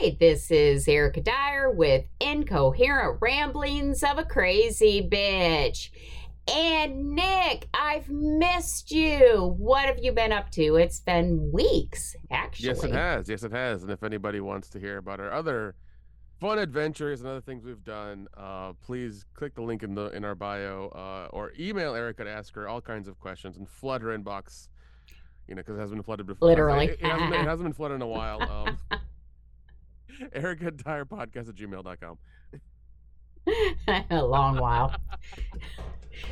right, this is Erica Dyer with Incoherent Ramblings of a Crazy Bitch. And Nick, I've missed you. What have you been up to? It's been weeks, actually. Yes, it has. Yes, it has. And if anybody wants to hear about our other fun adventures and other things we've done, uh, please click the link in the in our bio uh, or email Erica to ask her all kinds of questions and flood her inbox. You know, because it hasn't been flooded before. Literally. It, it hasn't, been, it hasn't been flooded in a while. Um, Erica Dyer Podcast at gmail.com. a long while.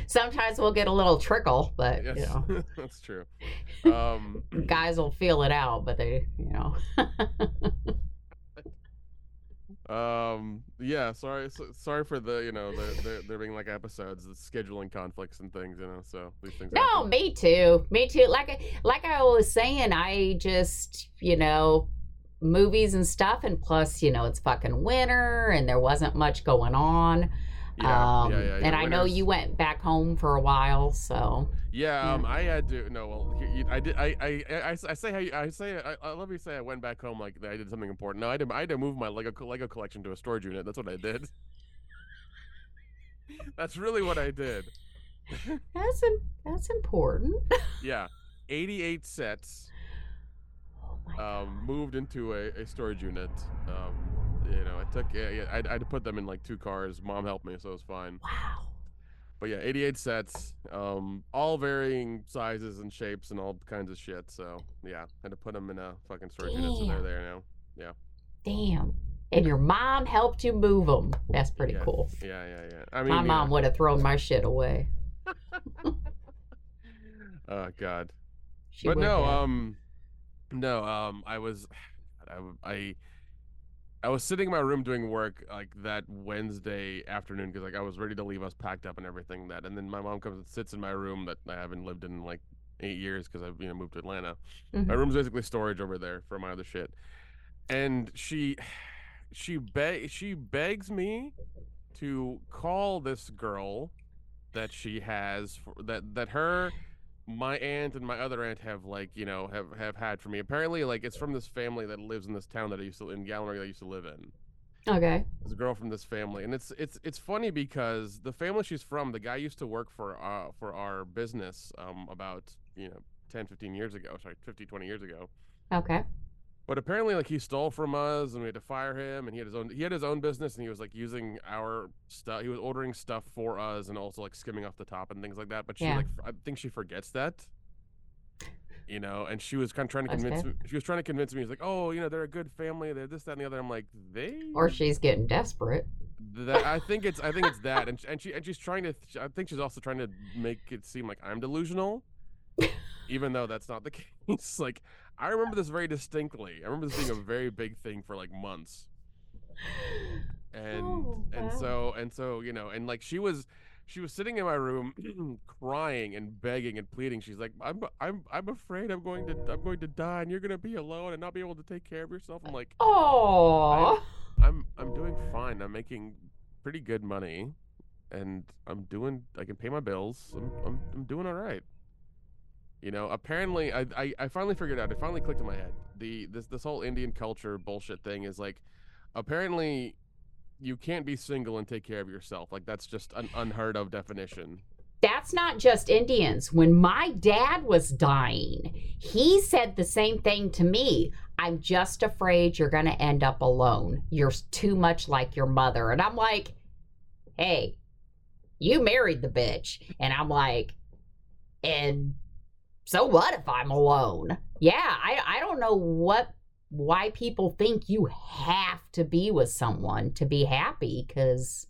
Sometimes we'll get a little trickle, but Yes, you know, that's true. Um, guys will feel it out. But they, you know, um, yeah. Sorry, so, sorry for the you know the, the there being like episodes, the scheduling conflicts and things. You know, so these things. no, happen. me too, me too. Like, I- like I was saying, I just, you know, movies and stuff, and plus, you know, it's fucking winter, and there wasn't much going on. Yeah, um, yeah, yeah, and I know you went back home for a while, so Yeah, um, I had to. No, well, you- you- I did. I, I, I, I say how you, I say. I, I let me say I went back home like I did something important. No, I did. I had to move my Lego Lego collection to a storage unit. That's what I did. That's really what I did. that's im- that's important. Yeah, 88 sets um, moved into a, a storage unit. Um, you know, I took. Yeah, yeah, I, I had to put them in like two cars. Mom helped me, so it was fine. wow. But yeah, 88 sets, um, all varying sizes and shapes and all kinds of shit. So yeah, had to put them in a fucking storage unit, so they're there now. Yeah. Damn. And your mom helped you move them. That's pretty Yeah. cool. Yeah, yeah, yeah. I mean, My yeah. mom would have thrown my shit away. Oh God. She but no, have. um, no, um, I was, I, I, I was sitting in my room doing work like that Wednesday afternoon because like I was ready to leave. I was packed up and everything that, and then my mom comes and sits in my room that I haven't lived in like eight years because I've you know moved to Atlanta. My Mhm. room's basically storage over there for my other shit. And she she beg she begs me to call this girl that she has for, that that her my aunt and my other aunt have like you know have have had for me apparently like it's from this family that lives in this town that i used to in gallery that i used to live in Okay. there's a girl from this family and it's it's it's funny because the family she's from the guy used to work for uh for our business um about you know 10 15 years ago sorry 50 20 years ago Okay. But apparently like he stole from us and we had to fire him and he had his own he had his own business and he was like using our stuff he was ordering stuff for us and also like skimming off the top and things like that but she Yeah. like i think she forgets that you know and she was kind of trying to convince me she was trying to convince me he's like oh you know they're a good family they're this that and the other i'm like they Or she's getting desperate. that I think it's I think it's that, and and she and she's trying to. I think she's also trying to make it seem like I'm delusional, even though that's not the case. Like I remember this very distinctly. I remember this being a very big thing for like months, and Oh, and so and so you know, and like she was. She was sitting in my room, crying and begging and pleading. She's like, "I'm, I'm, I'm afraid I'm going to, I'm going to die, and you're going to be alone and not be able to take care of yourself." I'm like, Oh. I'm I'm doing fine. I'm making pretty good money, and I'm doing. I can pay my bills. I'm I'm, I'm doing all right. You know, apparently, I, I I finally figured out. It finally clicked in my head. The this this whole Indian culture bullshit thing is like, apparently, you can't be single and take care of yourself. Like that's just an unheard of definition. That's not just Indians. When my dad was dying, he said the same thing to me. I'm just afraid you're going to end up alone. You're too much like your mother. And I'm like, hey, you married the bitch. And I'm like, and so what if I'm alone? Yeah, I, I don't know what why people think you have to be with someone to be happy because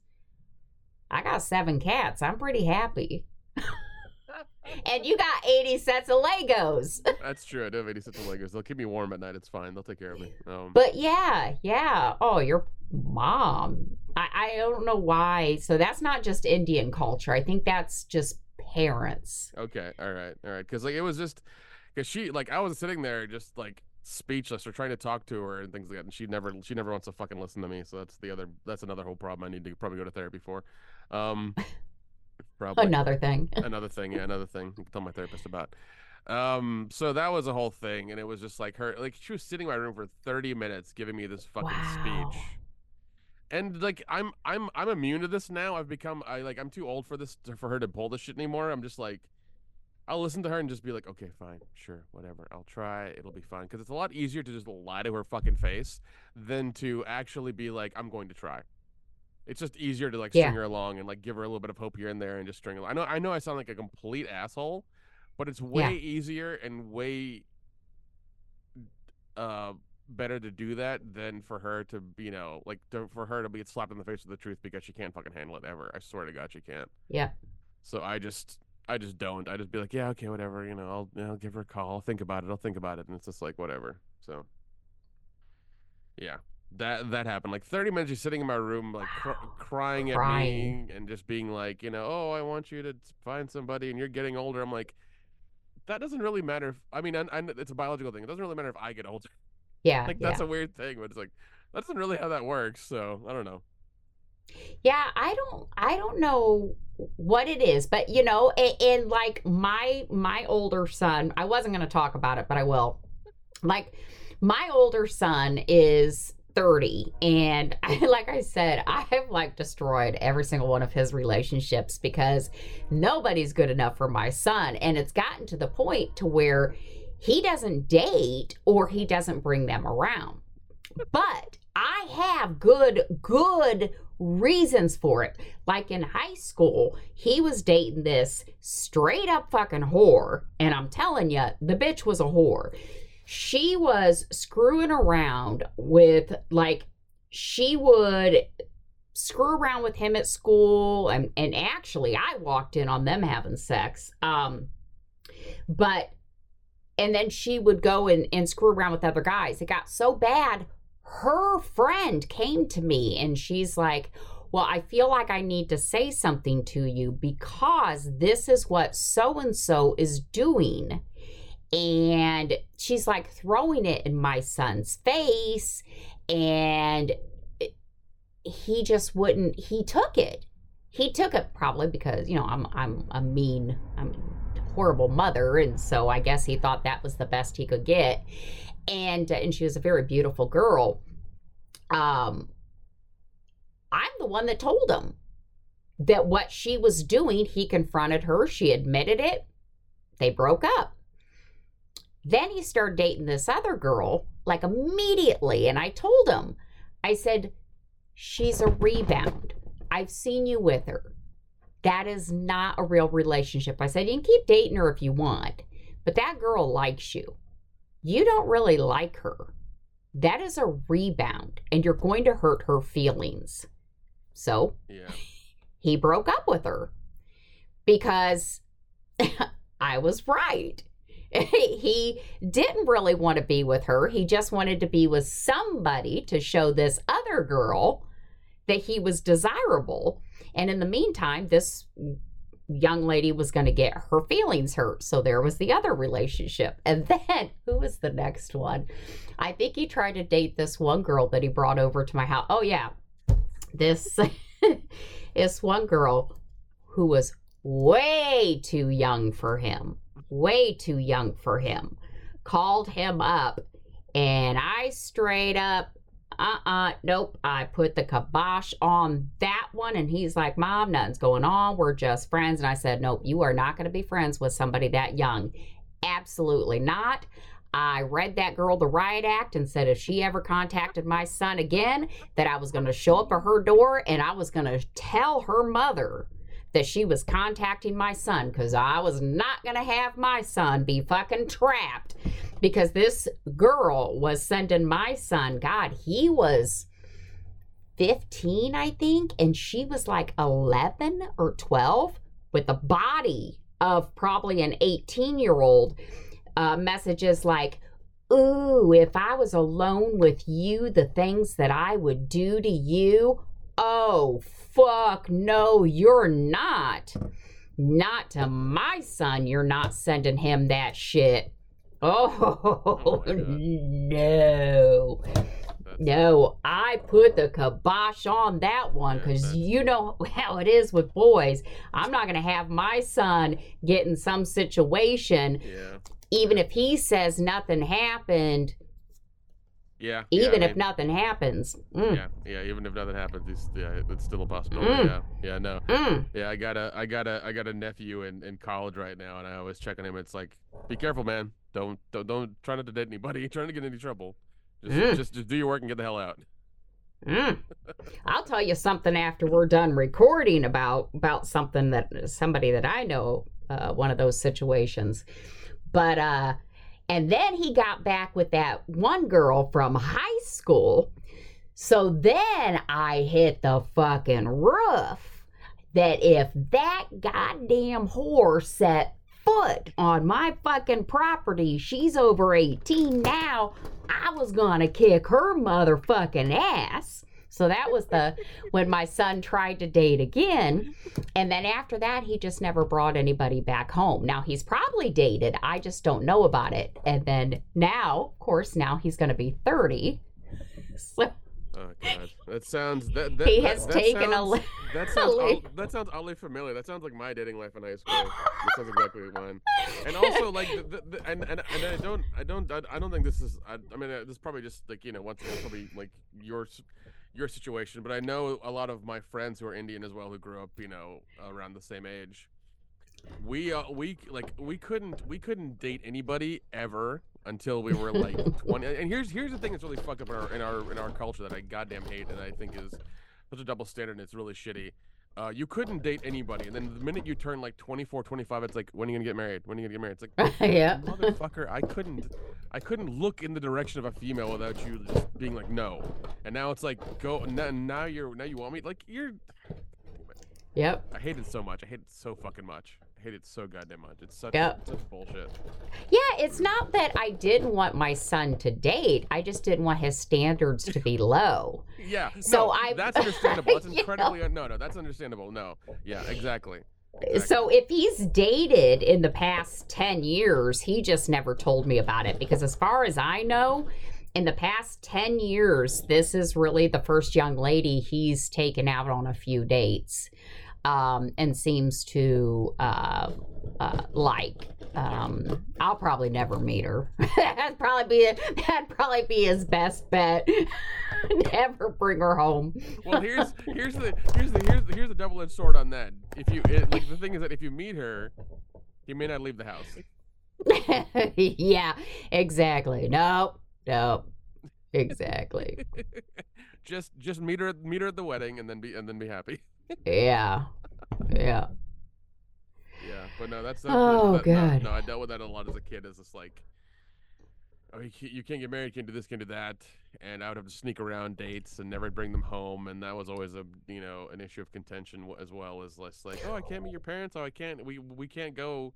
I got seven cats. I'm pretty happy. and you got 80 sets of Legos. That's true. I do have 80 sets of Legos. They'll keep me warm at night. It's fine. They'll take care of me. Um, But yeah, yeah. Oh, your mom. I, I don't know why. So that's not just Indian culture. I think that's just parents. Okay, all right, all right. Because like it was just because she like I was sitting there just like speechless or trying to talk to her and things like that, and she never she never wants to fucking listen to me. So that's the other that's another whole problem. I need to probably go to therapy for. Um, probably Another thing. another thing. Yeah, another thing. You can tell my therapist about. Um. So that was a whole thing, and it was just like her, like she was sitting in my room for thirty minutes, giving me this fucking Wow. speech. And like I'm, I'm, I'm immune to this now. I've become, I like, I'm too old for this to, for her to pull this shit anymore. I'm just like, I'll listen to her and just be like, okay, fine, sure, whatever. I'll try. It'll be fine. Because it's a lot easier to just lie to her fucking face than to actually be like, I'm going to try. It's just easier to like Yeah. string her along and like give her a little bit of hope here and there and just string her. I know, I know, I sound like a complete asshole, but it's way Yeah. easier and way uh better to do that than for her to you know like to, for her to be slapped in the face with the truth because she can't fucking handle it ever. I swear to God, she can't. Yeah. So I just I just don't. I just be like, yeah, okay, whatever. You know, I'll I'll give her a call. I'll think about it. I'll think about it, and it's just like whatever. So yeah, that that happened. Like thirty minutes, she's sitting in my room, like cr- crying, Crying. at me and just being like, you know, oh, I want you to find somebody, and you're getting older. I'm like. That doesn't really matter. If, I mean, I, I, it's a biological thing. It doesn't really matter if I get older. Yeah. Like yeah. that's a weird thing, but it's like that doesn't really how that works. So I don't know. Yeah, I don't I don't know what it is, but you know, and, and like my my older son, I wasn't going to talk about it, but I will. Like my older son is 30 and I, like I said, I have like destroyed every single one of his relationships because nobody's good enough for my son and it's gotten to the point to where he doesn't date or he doesn't bring them around. But I have good good reasons for it. Like in high school, he was dating this straight up fucking whore. And I'm telling you, the bitch was a whore. She was screwing around with, like, she would screw around with him at school. And, and actually, I walked in on them having sex. Um, but, and then she would go and, and screw around with other guys. It got so bad her friend came to me and she's like, Well, I feel like I need to say something to you because this is what so and so is doing. And she's like throwing it in my son's face. And he just wouldn't, he took it. He took it probably because, you know, I'm I'm a mean, I'm horrible mother. And so I guess he thought that was the best he could get. And and she was a very beautiful girl. Um i'm the one that told him that what she was doing he confronted her she admitted it they broke up. Then he started dating this other girl like immediately and i told him i said she's a rebound. I've seen you with her that is not a real relationship i said you can keep dating her if you want but that girl likes you you don't really like her. That is a rebound, and you're going to hurt her feelings. So Yeah. he broke up with her because I was right. he didn't really want to be with her. He just wanted to be with somebody to show this other girl that he was desirable. And in the meantime, this young lady was going to get her feelings hurt. So there was the other relationship. And then who was the next one? I think he tried to date this one girl that he brought over to my house. Oh, yeah. This, this one girl who was way too young for him, way too young for him, called him up. And I straight up uh uh nope. I put the kibosh on that one. And he's like, Mom, nothing's going on. We're just friends. And I said, Nope, you are not going to be friends with somebody that young. Absolutely not. I read that girl the riot act and said if she ever contacted my son again, that I was going to show up at her door and I was going to tell her mother that she was contacting my son because I was not going to have my son be fucking trapped because this girl was sending my son, God, he was 15, I think, and she was like 11 or 12 with the body of probably an 18 year old. Uh, messages like, Ooh, if I was alone with you, the things that I would do to you. Oh, fuck, no, you're not. Not to my son, you're not sending him that shit. Oh, Oh no. That's, No, I put the kibosh on that one because you know how it is with boys. I'm not going to have my son get in some situation Yeah. even if he says nothing happened, Yeah. yeah, I even if mean, nothing happens, mm, Yeah, yeah. Even if nothing happens, it's, yeah, it's still a possibility. Mm. Yeah, yeah. No. mm, Yeah, I got a, I got a, I got a nephew in, in college right now, and I always check on him. It's like, be careful, man. Don't, don't, don't try not to date anybody. Trying to get in any trouble. Just, Mm. just, just do your work and get the hell out. mm. I'll tell you something after we're done recording about about something that somebody that I know, uh, one of those situations. But uh, and then he got back with that one girl from high school. So then I hit the fucking roof that if that goddamn whore set foot on my fucking property, she's over 18 now, I was gonna kick her motherfucking ass. So that was the when my son tried to date again. And then after that, he just never brought anybody back home. Now he's probably dated. I just don't know about it. And then now, of course, now he's going to be 30. So Oh god, that sounds that, that he that- has that taken a sounds- li- That sounds that sounds oddly familiar. That sounds like my dating life in high school. that sounds exactly mine. And also like the, the, the, and, and and I don't I don't I, I don't think this is I, I mean uh, this is probably just like you know once again probably like your your situation, but I know a lot of my friends who are Indian as well who grew up you know around the same age. We uh, we like we couldn't we couldn't date anybody ever until we were like 20 and here's here's the thing that's really fucked up in our in our in our culture that I goddamn hate and I think is such a double standard and it's really shitty. Uh, you couldn't date anybody, and then the minute you turn like 24, 25, it's like, when are you gonna get married? When are you gonna get married? It's like, yeah. motherfucker, I couldn't, I couldn't look in the direction of a female without you just being like, no. And now it's like, go. Now, now you're, now you want me? Like you're. Yep. I hate it so much. I hate it so fucking much. I hate it so goddamn much. It's such, Yep. such bullshit. Yeah, it's not that I didn't want my son to date. I just didn't want his standards to be low. Yeah. So no, I- That's understandable. That's incredibly. No, no, that's understandable. No. Yeah. Exactly. So if he's dated in the past 10 years, he just never told me about it because as far as I know, in the past 10 years, this is really the first young lady he's taken out on a few dates um, and seems to uh, uh, like. Um, I'll probably never meet her. that'd probably be that'd probably be his best bet. never bring her home. Well, here's here's the here's the here's the here's the double edged sword on that. If you it, like the thing is that if you meet her, he may not leave the house. yeah, exactly. Nope, nope, exactly. just just meet her meet her at the wedding and then be and then be happy. Yeah, yeah. Yeah, but no, that's, that's Oh, that, no, God. No, I dealt with that a lot as a kid. Is just like, oh, you can't, you can't get married, you can't do this, can't do that, and I would have to sneak around dates and never bring them home, and that was always a you know an issue of contention as well as less like, oh, I can't meet your parents, oh, I can't, we we can't go,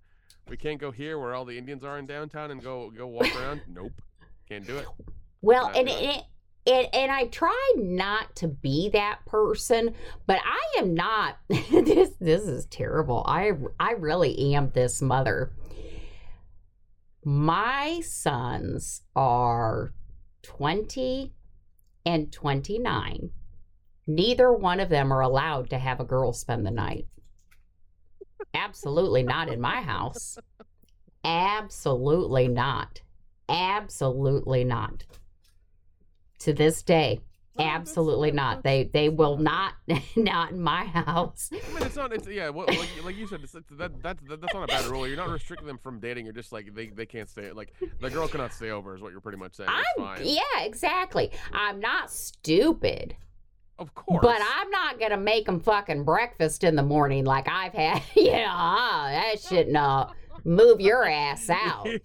we can't go here where all the Indians are in downtown and go go walk around. nope, can't do it. Well, Yeah, and yeah. it, and and I try not to be that person, but I am not. this this is terrible. I I really am this mother. My sons are twenty and twenty nine. Neither one of them are allowed to have a girl spend the night. Absolutely not in my house. Absolutely not. Absolutely not. To this day, oh, Well, absolutely not. They they will not not in my house. I mean, it's not. It's yeah. What, like, like you said, it's, it's, that that's that, that's not a bad rule. You're not restricting them from dating. You're just like they, they can't stay. Like the girl cannot stay over. Is what you're pretty much saying. I'm fine. yeah, exactly. I'm not stupid, Of course. but I'm not gonna make them fucking breakfast in the morning like I've had. Yeah, that shit no. Move your ass out.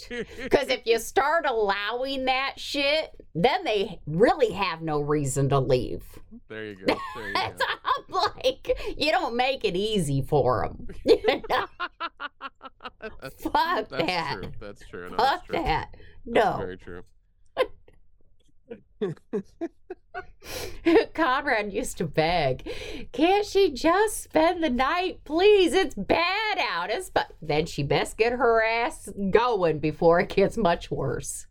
Because if you start allowing that shit, then they really have no reason to leave. there you go. There you go. That's I'm like, you don't make it easy for them. Fuck That's that. true. That's true. No, Fuck that's true. that. That's No. very true. Conrad used to beg, can't she just spend the night, please? It's bad out. It's but then she best get her ass going before it gets much worse,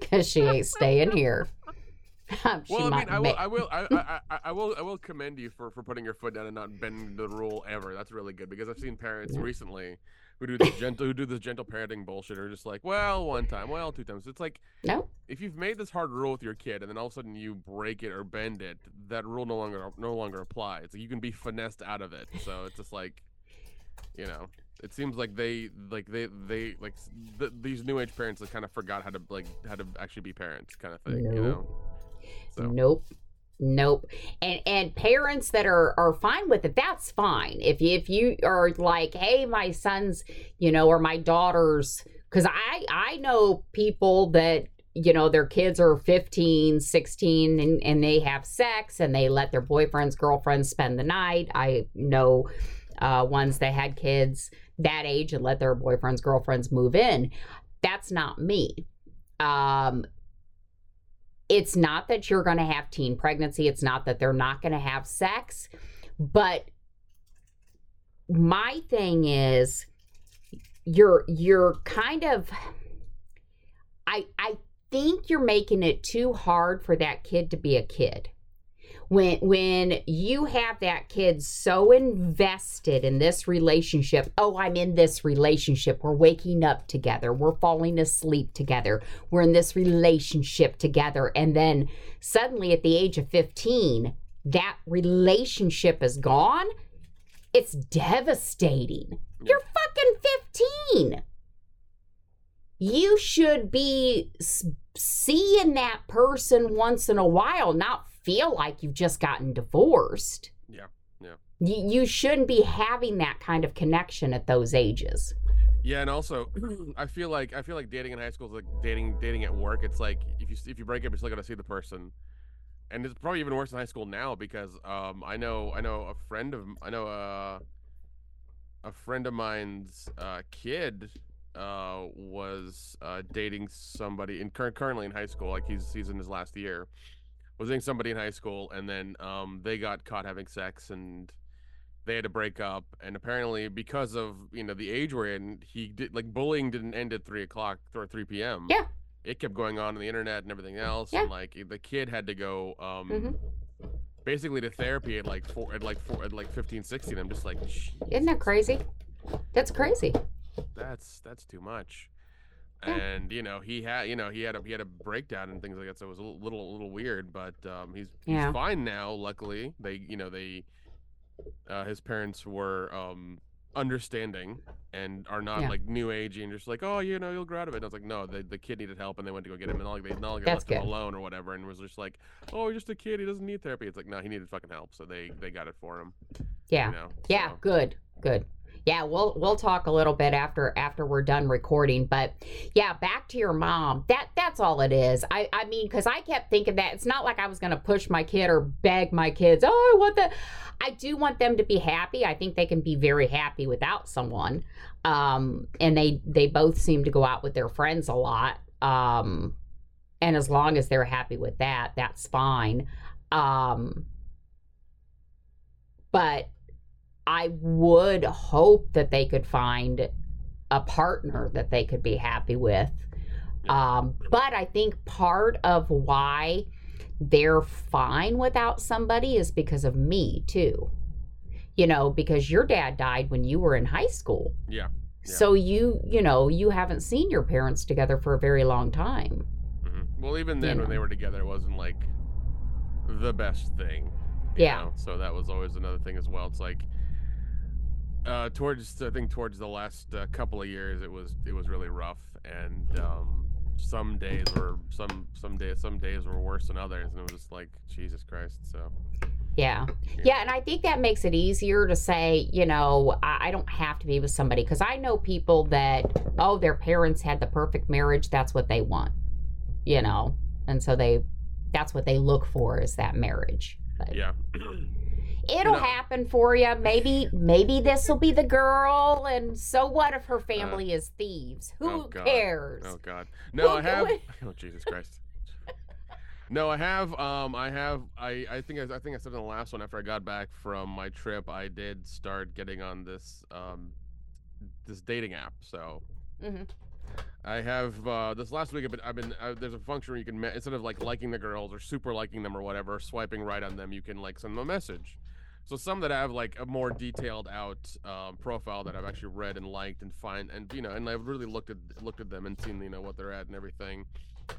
cause she ain't staying here. Um, she Well, I mean, I will, I will, I, I, I, I will, I will commend you for, for putting your foot down and not bending the rule ever. That's really good because I've seen parents Yeah. recently who do this gentle, who do this gentle parenting bullshit, or just like, well, one time, well, two times. It's like no. if you've made this hard rule with your kid and then all of a sudden you break it or bend it, that rule no longer no longer applies. You can be finessed out of it. So it's just like, you know, it seems like they like they they like th- these new age parents that kind of forgot how to like how to actually be parents, kind of thing. You know. So Nope. Nope. And and parents that are are fine with it, that's fine. If you if you are like, hey, my son's, you know, or my daughter's because I I know people that you know their kids are 15 16 and, and they have sex and they let their boyfriends girlfriends spend the night i know uh, ones that had kids that age and let their boyfriends girlfriends move in that's not me um it's not that you're going to have teen pregnancy it's not that they're not going to have sex but my thing is you're you're kind of i i think you're making it too hard for that kid to be a kid when when you have that kid so invested in this relationship oh i'm in this relationship. We're waking up together. We're falling asleep together. We're in this relationship together. And then suddenly at the age of 15 that relationship is gone. It's devastating. You're fucking 15 you should be seeing that person once in a while not feel like you've just gotten divorced. Yeah, yeah. you, you shouldn't be having that kind of connection at those ages. Yeah, and also I feel like I feel like dating in high school is like dating dating at work. It's like if you if you break up, you're still gonna see the person, and it's probably even worse in high school now because um I know I know a friend of I know a a friend of mine's uh, kid uh was uh dating somebody in currently in high school. Like he's he's in his last year was dating somebody in high school and then um they got caught having sex and they had to break up and apparently because of you know the age we're in he did like bullying didn't end at three o'clock or 3 p.m Yeah. it kept going on on the internet and everything else Yeah. and like the kid had to go um Mhm. basically to therapy at like four at like four at like 15 16 i'm just like isn't that crazy that's crazy that's that's too much Yeah. and you know he had you know he had a he had a breakdown and things like that so it was a little a little weird but um he's Yeah. he's fine now luckily they you know they uh his parents were um understanding and are not Yeah. like new agey and just like oh you know you'll grow out of it and I was like no the, the kid needed help and they went to go get him and all like they not like left him alone or whatever and was just like oh he's just a kid he doesn't need therapy it's like no he needed fucking help so they they got it for him yeah you know Yeah, so. good, good. Yeah, we'll we'll talk a little bit after after we're done recording, but yeah, back to your mom. That that's all it is. I I mean, because I kept thinking that it's not like I was gonna push my kid or beg my kids. Oh, want that. I do want them to be happy. I think they can be very happy without someone. Um, and they they both seem to go out with their friends a lot. Um, and as long as they're happy with that, that's fine. Um, but I would hope that they could find a partner that they could be happy with. Um, but I think part of why they're fine without somebody is because of me, too. You know, because your dad died when you were in high school. yeah Yeah. So you, you know, you haven't seen your parents together for a very long time. Mhm. Well, even then, You when know. they were together, it wasn't like the best thing. Yeah. know? So that was always another thing as well. It's like uh, towards I think towards the last uh, couple of years, it was it was really rough, and um, some days were some some days some days were worse than others, and it was just like Jesus Christ. So Yeah. Yeah. And I think that makes it easier to say, you know, I, I don't have to be with somebody because I know people that, oh, their parents had the perfect marriage. That's what they want, you know? And so they, that's what they look for is that marriage. But yeah, it'll happen for you. Maybe, maybe this will be the girl. And so what if her family is thieves? Who Uh, oh, God. cares? oh God, no, I have. Oh Jesus Christ. No, I have. Um, I have. I. I think. I, I think I said in the last one after I got back from my trip, I did start getting on this. Um, this dating app. So, Mhm. I have uh, this last week. I've been, I've been uh, there's a function where you can me- instead of like liking the girls or super liking them or whatever, swiping right on them, you can like send them a message. So some that have like a more detailed out um, profile that I've actually read and liked and find and you know and I've really looked at looked at them and seen you know what they're at and everything.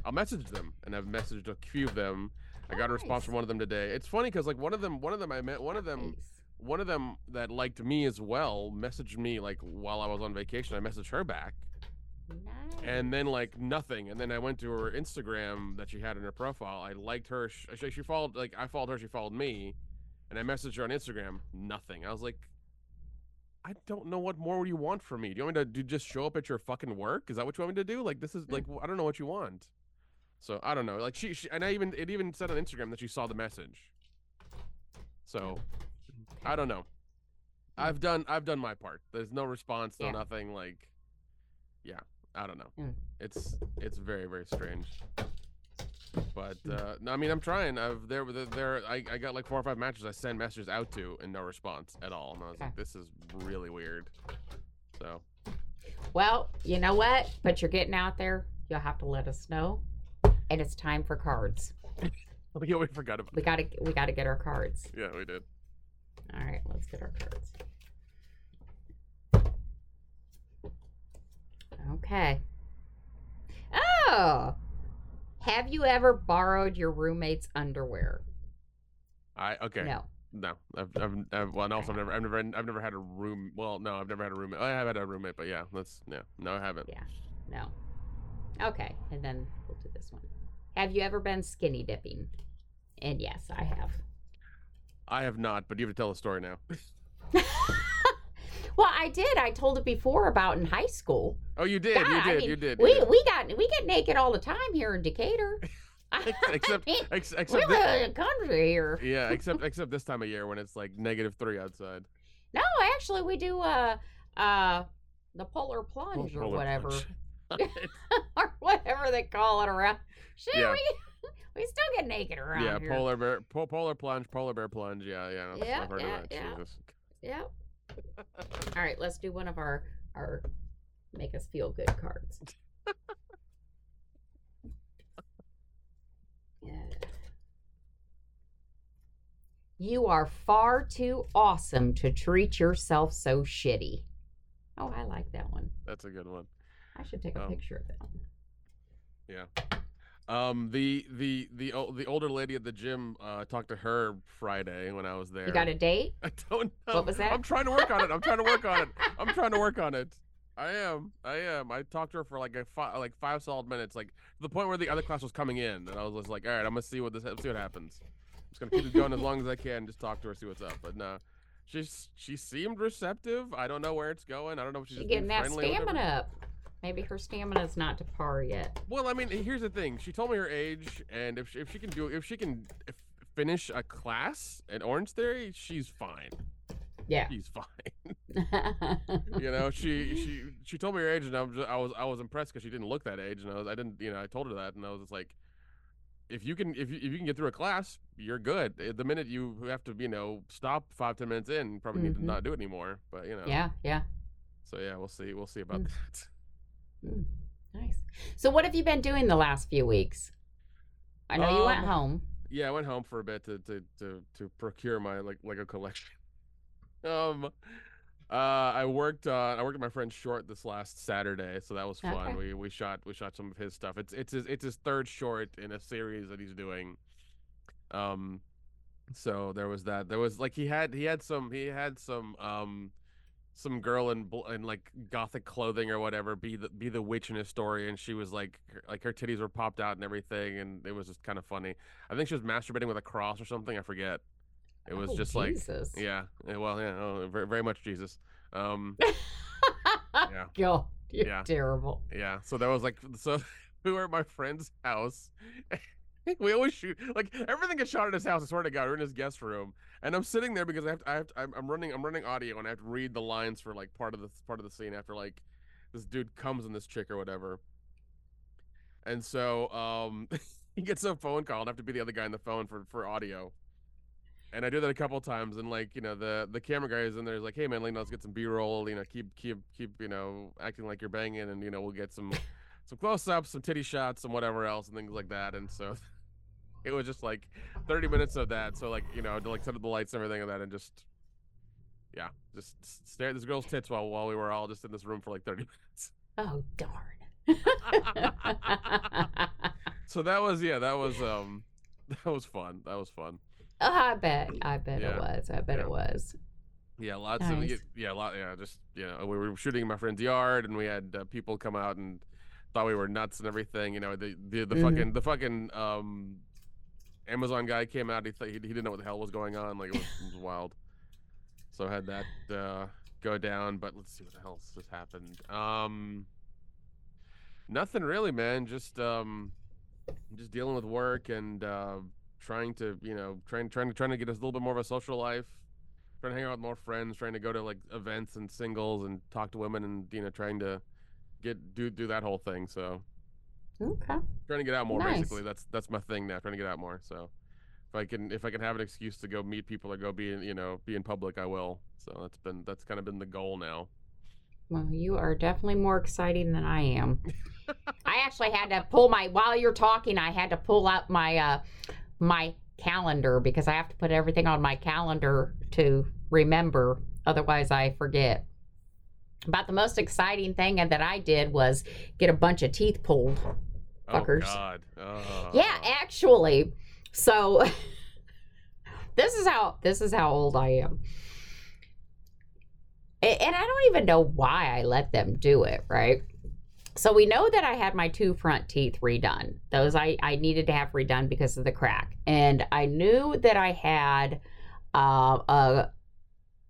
I'll message them and I've messaged a few of them. I got a response from one of them today. It's funny because like one of them, one of them I met, one of them one of them that liked me as well messaged me like while I was on vacation. I messaged her back, nice. and then like nothing. And then I went to her Instagram that she had in her profile. I liked her. She, she followed like I followed her. She followed me, and I messaged her on Instagram. Nothing. I was like, I don't know what more you want from me. Do you want me to do just show up at your fucking work? Is that what you want me to do? Like this is hmm. like I don't know what you want. So I don't know. Like she, she and I even it even said on Instagram that she saw the message. So hmm. I don't know. I've hmm. done I've done my part. There's no response, no Yeah. nothing. Like, yeah, I don't know. Mm. It's it's very very strange. But uh, no, I mean I'm trying. I've there there, there I, I got like four or five matches I send messages out to and no response at all. And I was like, this is really weird. So Well, you know what? But you're getting out there. You'll have to let us know. And it's time for cards. yeah, we forgot about. We gotta we gotta get our cards. Yeah, we did. All right, let's get our cards. Okay. Oh. Have you ever borrowed your roommate's underwear? I okay. No. No, I've, I've, I've well, and also I've never, I've never, I've never had a room. Well, no, I've never had a roommate. I have had a roommate, but yeah, that's yeah, no, I haven't. Yeah. No. Okay, and then we'll do this one. Have you ever been skinny dipping? And yes, I have. I have not, but you have to tell the story now. well, I did. I told it before about in high school. Oh, you did, God, you I did, mean, you did. you We did. we got we get naked all the time here in Decatur. except, I mean, ex- we except, live in country here. yeah, except, except this time of year when it's like negative three outside. No, actually, we do uh uh the polar plunge or Polar whatever, plunge. or whatever they call it around. Shit, Yeah. we we still get naked around yeah, here. polar bear, po- polar plunge, polar bear plunge. Yeah, yeah, Yeah, yeah, yeah. Jesus. Yep. All right, let's do one of our our make us feel good cards. yeah. You are far too awesome to treat yourself so shitty. Oh, I like that one. That's a good one. I should take a Um, picture of that one. Um, the the the the older lady at the gym. Uh, I talked to her Friday when I was there. You got a date? I don't know. What was that? I'm trying to work on it. I'm trying to work on it. I'm trying to work on it. I am. I am. I talked to her for like a fi- like five solid minutes, like to the point where the other class was coming in, and I was just like, all right, I'm gonna see what this see what happens. I'm just gonna keep it going as long as I can. Just talk to her, see what's up. But no, she's she seemed receptive. I don't know where it's going. I don't know if she's just getting that stamina up. Maybe her stamina's not to par yet. Well, I mean, here's the thing. She told me her age, and if she, if she can do if she can finish a class at Orange Theory, she's fine. Yeah. She's fine. you know, she she she told me her age, and I was just, I was I was impressed because she didn't look that age, and I was I didn't you know I told her that, and I was just like, if you can if you, if you can get through a class, you're good. The minute you have to you know stop five ten minutes in, you probably need Mhm. to not do it anymore. But you know, yeah, yeah. So yeah, we'll see. We'll see about Mm. that. Mm, nice. So, what have you been doing the last few weeks? I know you went Um, home. Yeah, I went home for a bit to to to, to procure my like Lego collection. um, uh, I worked uh, I worked at my friend's short this last Saturday, so that was fun. Okay. We we shot we shot some of his stuff. It's it's his it's his third short in a series that he's doing. Um, so there was that. There was like he had he had some he had some um some girl in in like gothic clothing or whatever be the be the witch in a story and she was like her, like her titties were popped out and everything and it was just kind of funny. I think she was masturbating with a cross or something i forget. It was Oh, just like yeah well yeah oh, very, very much jesus. Um yeah. God, you're Yeah. terrible. yeah so that was like so we were at my friend's house we always shoot like everything gets shot at his house i swear to god we're in his guest room and i'm sitting there because i have to, I have to, I'm, running i'm running audio and i have to read the lines for like part of the part of the scene after like this dude comes in this chick or whatever and so um he gets a phone call and i have to be the other guy on the phone for for audio and I do that a couple times, and like you know, the the camera guy is in there, is like, "Hey man, like, let's get some B-roll. You know, keep keep keep you know acting like you're banging, and you know, we'll get some some close ups, some titty shots, and whatever else, and things like that. And so it was just like 30 minutes of that. So like you know, to like set up the lights and everything of that, and just yeah, just stare at this girl's tits while while we were all just in this room for like 30 minutes. Oh darn. So that was yeah, that was um, that was fun. That was fun. Oh, I bet. I bet Yeah. it was. I bet Yeah. it was. Yeah, lots of yeah, a lot yeah, just you know, we were shooting in my friend's yard, and we had uh, people come out and thought we were nuts and everything. You know, the the, the Mhm. fucking the fucking um, Amazon guy came out. He th- he, he didn't know what the hell was going on. Like it was, it was wild. So I had that uh, go down. But let's see what the hell just happened. Um, nothing really, man. Just um, just dealing with work and uh, trying to you know trying trying to trying to get us a little bit more of a social life trying to hang out with more friends, trying to go to like events and singles and talk to women and you know trying to get do do that whole thing. So Okay. trying to get out more Nice. basically. That's that's my thing now. Trying to get out more. So if I can if I can have an excuse to go meet people or go be in you know be in public, I will. So that's been that's kind of been the goal now. Well, you are definitely more exciting than I am. I actually had to pull my while you're talking, I had to pull out my uh my calendar because I have to put everything on my calendar to remember. Otherwise I forget. About the most exciting thing that I did was get a bunch of teeth pulled. Fuckers. Oh God. Oh. Yeah, actually. So this is how this is how old I am. And I don't even know why I let them do it, right? So we know that I had my two front teeth redone. Those I, I needed to have redone because of the crack. And I knew that I had uh, a,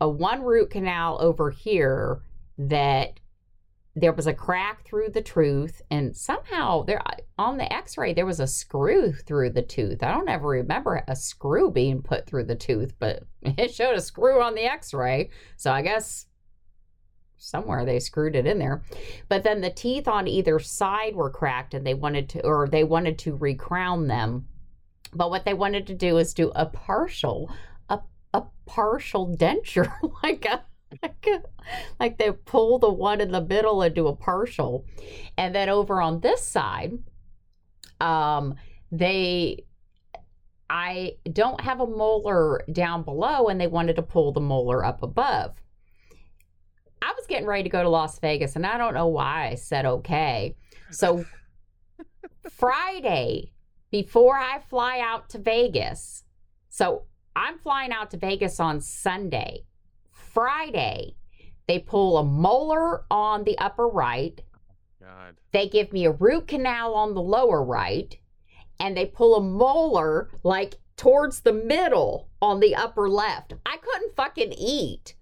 a one root canal over here that there was a crack through the tooth and somehow there on the x-ray there was a screw through the tooth. I don't ever remember a screw being put through the tooth but it showed a screw on the x-ray. So i guess somewhere they screwed it in there. But then the teeth on either side were cracked and they wanted to or they wanted to recrown them. But what they wanted to do is do a partial a, a partial denture like a like, like they pull the one in the middle and do a partial. And then over on this side um they i don't have a molar down below and they wanted to pull the molar up above. I was getting ready to go to las vegas and i don't know why i said okay. So friday before i fly out to vegas so i'm flying out to vegas on sunday friday they pull a molar on the upper right God. they give me a root canal on the lower right and they pull a molar like towards the middle on the upper left i couldn't fucking eat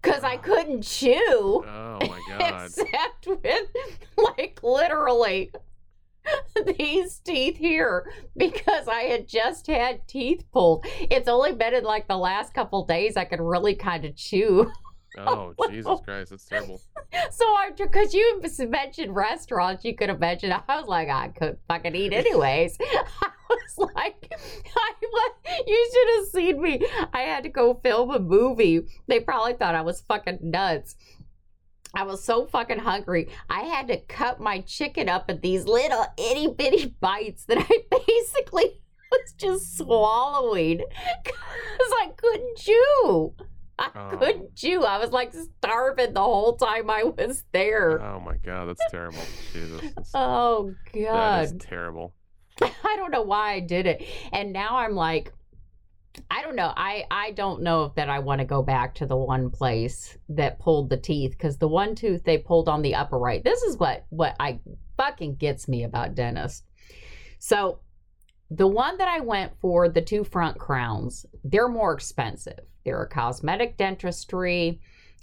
because i couldn't chew Oh my God. except with like literally these teeth here because I had just had teeth pulled. It's only been in like the last couple days I could really kind of chew. Oh Jesus Christ, that's terrible. So I, because you mentioned restaurants, you could imagine. I was like, I couldn't fucking eat anyways. I was like, I, wa- you should have seen me. I had to go film a movie. They probably thought I was fucking nuts. I was so fucking hungry. I had to cut my chicken up in these little itty bitty bites that I basically was just swallowing because I couldn't chew. I Oh. couldn't chew. I was like starving the whole time I was there. Oh my God, that's terrible. Jesus. That's- Oh god. is terrible. I don't know why I did it. And now I'm like I don't know. I I don't know if that I want to go back to the one place that pulled the teeth cuz the one tooth they pulled on the upper right. This is what what I fucking gets me about dentists. So the one that I went for, the two front crowns, they're more expensive. They're a cosmetic dentistry.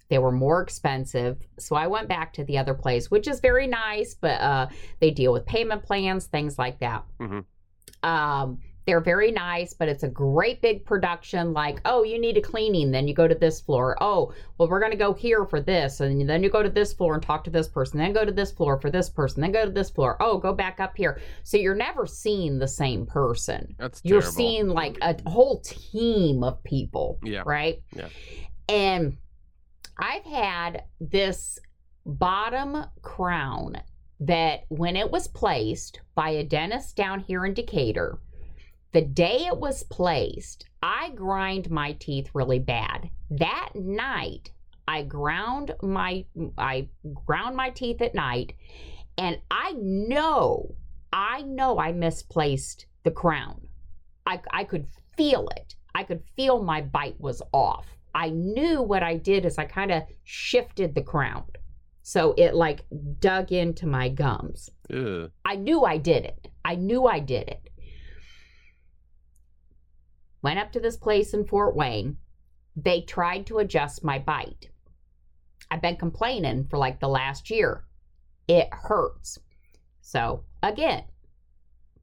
They were more expensive. So I went back to the other place, which is very nice, but uh, they deal with payment plans, things like that. Mhm. Um, they're very nice, but it's a great big production. Like, oh, you need a cleaning, then you go to this floor. Oh, well, we're going to go here for this. And then you go to this floor and talk to this person, then go to this floor for this person, then go to this floor. Oh, go back up here. So you're never seeing the same person. That's You're terrible. seeing like a whole team of people Yeah. right? Yeah. And I've had this bottom crown that when it was placed by a dentist down here in Decatur, the day it was placed, I grind my teeth really bad. That night, I ground my I ground my teeth at night and I know I know I misplaced the crown. I I could feel it. I could feel my bite was off. I knew what I did is I kind of shifted the crown. So it like dug into my gums. I knew I did it. I knew I did it. Went up to this place in Fort Wayne. They tried to adjust my bite. I've been complaining for like the last year. It hurts. So, again,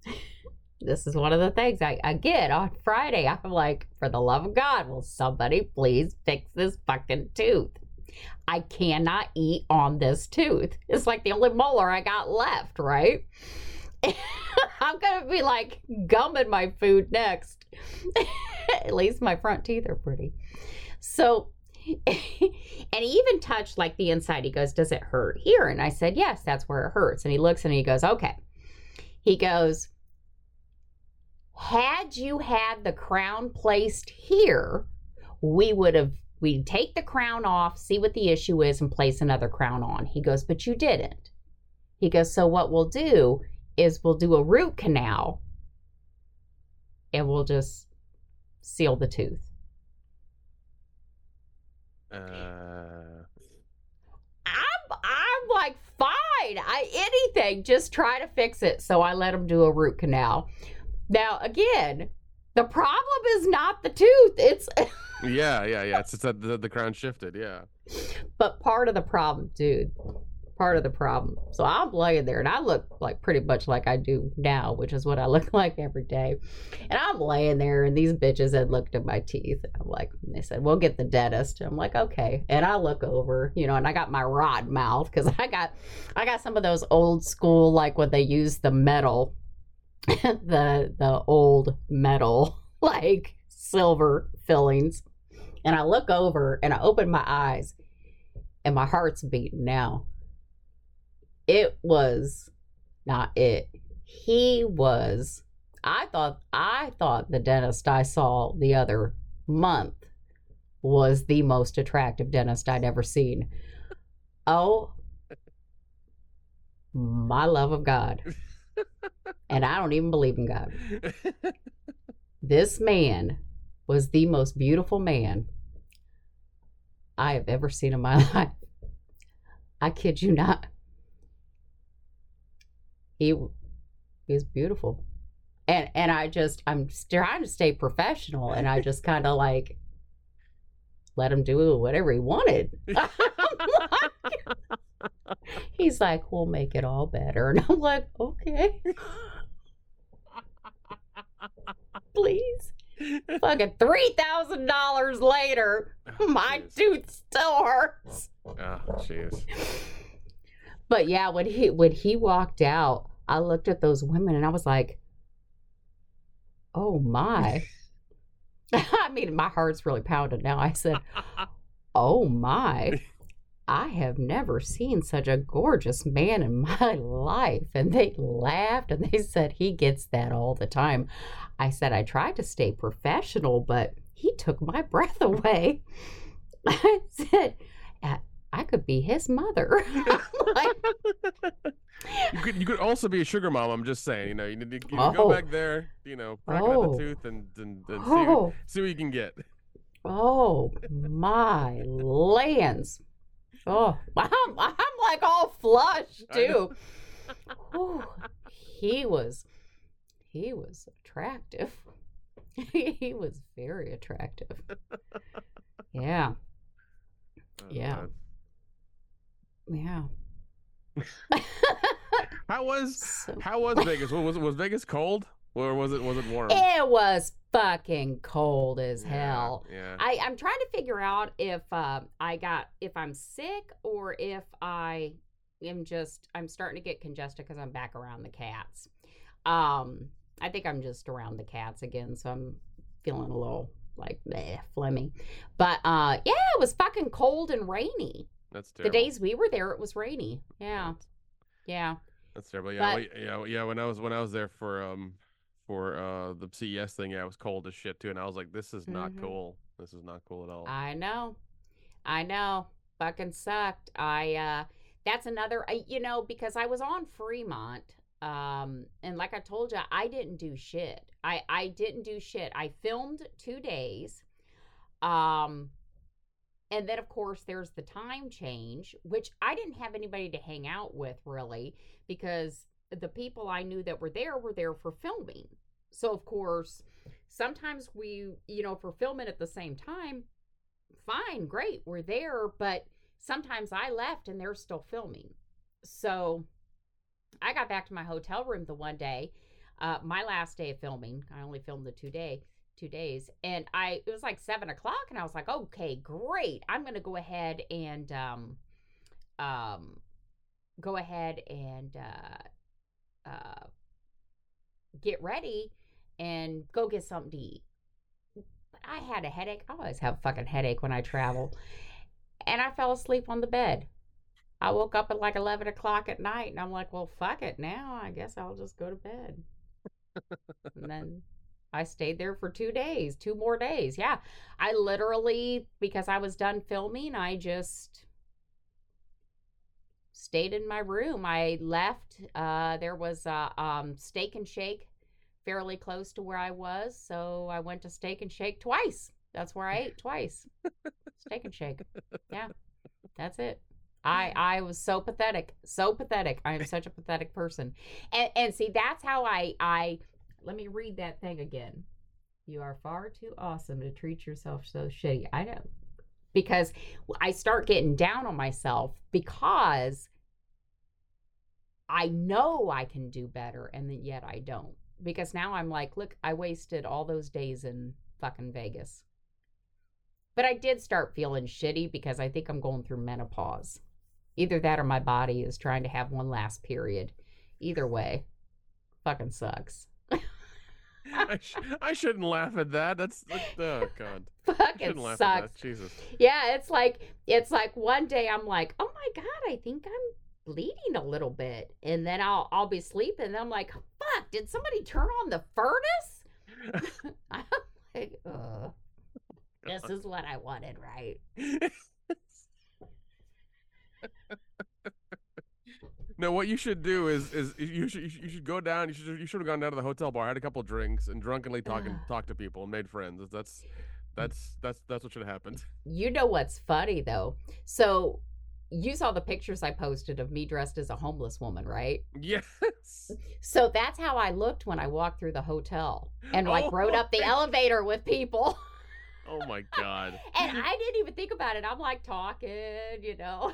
this is one of the things I, get on Friday. I'm like, for the love of God, will somebody please fix this fucking tooth? I cannot eat on this tooth. It's like the only molar I got left, right? I'm gonna be like gumming my food next. At least my front teeth are pretty. So, and he even touched like the inside. He goes, Does it hurt here? And I said, Yes, that's where it hurts. And he looks and he goes, Okay. He goes, Had you had the crown placed here, we would have, we'd take the crown off, see what the issue is, and place another crown on. He goes, But you didn't. He goes, So what we'll do is we'll do a root canal and we'll just seal the tooth. Uh, I'm I'm like fine. I anything, just try to fix it. So I let him do a root canal. Now again, the problem is not the tooth. It's yeah, yeah, yeah. It's, it's that the, the crown shifted. Yeah. but part of the problem, dude. Part of the problem. So I'm laying there and I look like pretty much like I do now, which is what I look like every day. And I'm laying there and these bitches had looked at my teeth. And I'm like, and they said, we'll get the dentist. And I'm like, okay. And I look over, you know, and I got my rod mouth because I got I got some of those old school, like when they use the metal, the the old metal, like silver fillings. And I look over and I open my eyes and my heart's beating now. It was not it. He was I thought I thought the dentist I saw the other month was the most attractive dentist I'd ever seen. Oh my love of God. And I don't even believe in God. This man was the most beautiful man I have ever seen in my life. I kid you not. He he was beautiful. And and I just I'm trying to stay professional and I just kind of like let him do whatever he wanted. He's like, "We'll make it all better." And I'm like, "Okay." Please. Fucking $3,000 later, oh, my Jeez. tooth still hurts. Oh, jeez. But yeah, when he when he walked out, I looked at those women and I was like, "Oh my!" I mean, my heart's really pounding now. I said, "Oh my!" I have never seen such a gorgeous man in my life. And they laughed and they said he gets that all the time. I said I tried to stay professional, but he took my breath away. I said, "Uh, I could be his mother. Like, You could you could also be a sugar mom. I'm just saying. You know, you need to you Oh. go back there. You know, crack out Oh. the tooth and and, and see oh, see what you can get. oh my lands. Oh, I'm, I'm like all flushed I too. Whew. he was, he was attractive. he was very attractive. Yeah, Oh, Yeah. man. Yeah. How was So- how was Vegas? Was was, Vegas cold or was it was it warm? it was fucking cold as Yeah, hell. Yeah. I, I'm trying to figure out if uh, I got if I'm sick or if I am just I'm starting to get congested because I'm back around the cats. Um, I think I'm just around the cats again, so I'm feeling a little like bleh, phlegmy. But uh, yeah, it was fucking cold and rainy. That's The days we were there, it was rainy. Yeah, Yeah. That's terrible. Yeah, But- we- yeah, yeah. When I was when I was there for um for uh the CES thing, yeah, it was cold as shit too, and I was like, this is not Mhm. cool. This is not cool at all. I know. I know. Fucking sucked. I uh that's another I, you know because I was on Fremont um and like I told you I didn't do shit. I I didn't do shit. I filmed 2 days. Um and then of course there's the time change which I didn't have anybody to hang out with really because the people I knew that were there were there for filming. So of course sometimes we you know for filming at the same time fine, great, we're there, but sometimes I left and they're still filming. So I got back to my hotel room the one day, uh, my last day of filming. I only filmed the two day, two days, and I it was like seven o'clock, and I was like, okay, great, I'm gonna go ahead and um, um, go ahead and uh, uh, get ready and go get something to eat. I had a headache. I always have a fucking headache when I travel. And I fell asleep on the bed. I woke up at like 11 o'clock at night and I'm like, well, fuck it. Now I guess I'll just go to bed. and then I stayed there for two days, two more days. Yeah. I literally, because I was done filming, I just stayed in my room. I left. Uh, there was a um, steak and shake fairly close to where I was. So I went to Steak and Shake twice. That's where I ate twice. Steak and Shake. Yeah. That's it. I I was so pathetic. So pathetic. I am such a pathetic person. And and see that's how I I let me read that thing again. You are far too awesome to treat yourself so shitty. I know. Because I start getting down on myself because I know I can do better and then yet I don't because now I'm like, look, I wasted all those days in fucking Vegas. But I did start feeling shitty because I think I'm going through menopause. Either that or my body is trying to have one last period. Either way, fucking sucks. I, sh- I shouldn't laugh at that. That's, oh god. Fucking sucks. that. Jesus. Yeah, it's like it's like one day I'm like, oh my god, I think I'm bleeding a little bit, and then I'll I'll be sleeping, and I'm like, fuck, did somebody turn on the furnace? I'm like. This is what I wanted, right? No, what you should do is is you should you should, go down. You should you should have gone down to the hotel bar, had a couple drinks, and drunkenly talk and talk to people and made friends. That's that's that's that's what should have happened. You know what's funny though? So you saw the pictures I posted of me dressed as a homeless woman, right? Yes. So that's how I looked when I walked through the hotel and like Oh rode up the elevator with people. Oh my god. and I didn't even think about it. I'm like talking, you know.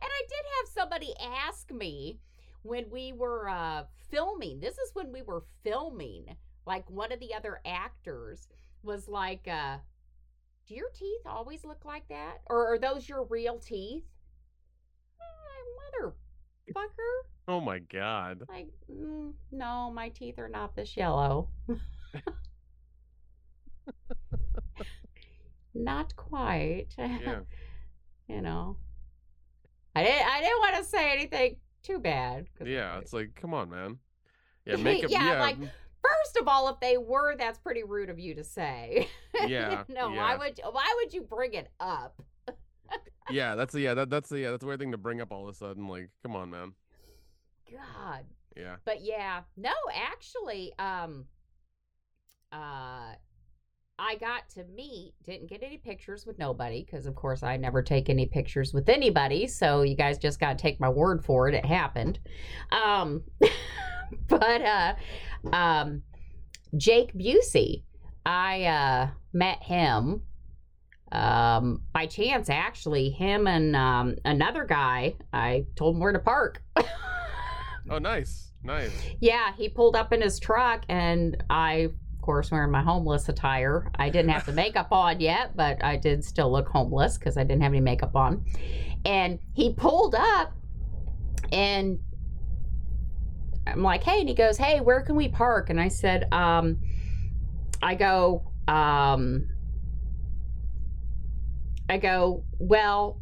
And I did have somebody ask me when we were uh, filming. This is when we were filming. Like one of the other actors was like, uh, "Do your teeth always look like that, or are those your real teeth?" Uh, motherfucker! Oh my god. Like, mm, no, my teeth are not this yellow. not quite. Yeah. you know. I didn't. I didn't want to say anything too bad. Yeah. It's like, come on, man. Yeah. Makeup. Yeah, yeah. like- First of all, if they were, that's pretty rude of you to say. Yeah, no, why yeah. would why would you bring it up? yeah. That's the yeah. That, that's the yeah. That's a weird thing to bring up all of a sudden. Like, come on, man. God. Yeah. But yeah, no, actually, um, uh, I got to meet, didn't get any pictures with nobody because, of course, I never take any pictures with anybody. So you guys just got to take my word for it. It happened. Um, but uh, um, Jake Busey, I uh, met him um, by chance, actually. Him and um, another guy, I told him where to park. Oh, nice. Nice. Yeah, he pulled up in his truck, and I, of course, wearing my homeless attire. I didn't have the makeup on yet, but I did still look homeless because I didn't have any makeup on. And he pulled up, and I'm like, "Hey," and he goes, "Hey, where can we park?" And I said, um, "I go, um, I go, well."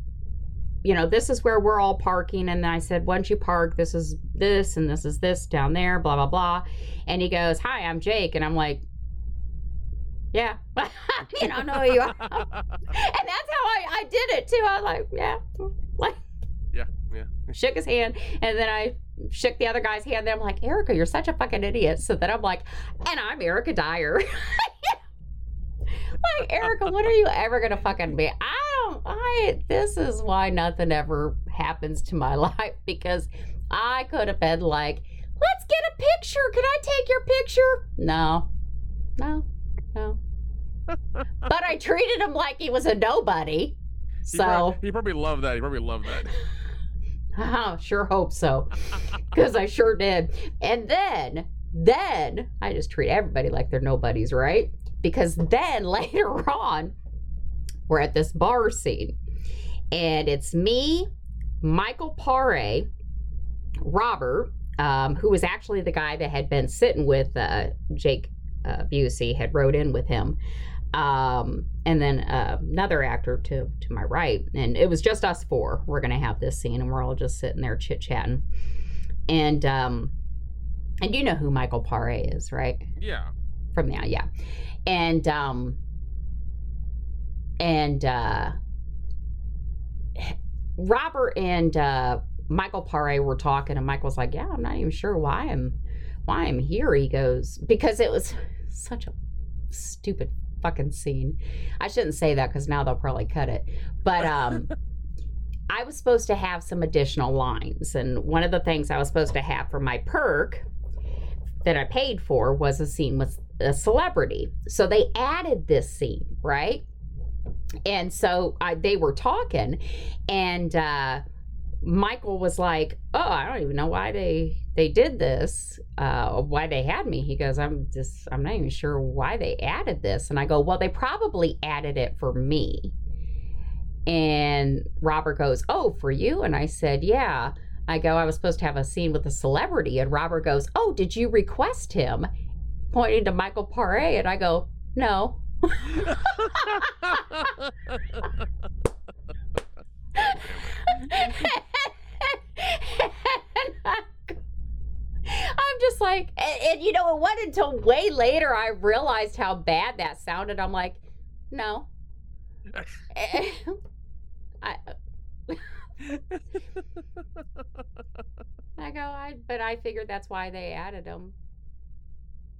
You know, this is where we're all parking. And then I said, once you park, this is this and this is this down there, blah, blah, blah. And he goes, Hi, I'm Jake. And I'm like, Yeah, you don't know who you are. and that's how I, I did it too. I was like, Yeah, like, yeah, yeah. shook his hand. And then I shook the other guy's hand. Then I'm like, Erica, you're such a fucking idiot. So then I'm like, And I'm Erica Dyer. Like, Erica, when are you ever going to fucking be? I don't, I, this is why nothing ever happens to my life because I could have been like, let's get a picture. Can I take your picture? No, no, no. but I treated him like he was a nobody. He So, he probably loved that. He probably loved that. I sure hope so. Because I sure did. And then, then I just treat everybody like they're nobodies, right? Because then later on, we're at this bar scene. And it's me, Michael Pare, Robert, um, who was actually the guy that had been sitting with uh, Jake uh, Busey, had rode in with him. Um, and then uh, another actor to to my right, and it was just us four. We're gonna have this scene, and we're all just sitting there chit chatting. And um, and you know who Michael Pare is, right? Yeah. From now, yeah. And um, and uh, Robert and uh, Michael Pare were talking, and Michael's like, "Yeah, I'm not even sure why I'm why I'm here." He goes, "Because it was such a stupid fucking scene." I shouldn't say that because now they'll probably cut it. But um, I was supposed to have some additional lines, and one of the things I was supposed to have for my perk that I paid for was a scene with a celebrity. So they added this scene, right? And so I, they were talking, and uh, Michael was like, "Oh, I don't even know why they they did this, uh, why they had me." He goes, "I'm just, I'm not even sure why they added this." And I go, "Well, they probably added it for me." And Robert goes, "Oh, for you?" And I said, "Yeah." I go, "I was supposed to have a scene with a celebrity," and Robert goes, "Oh, did you request him?" Pointing to Michael Paré, and I go, "No." I'm just like, and, and you know, it wasn't until way later I realized how bad that sounded. I'm like, no. I, uh, I go, I, but I figured that's why they added them.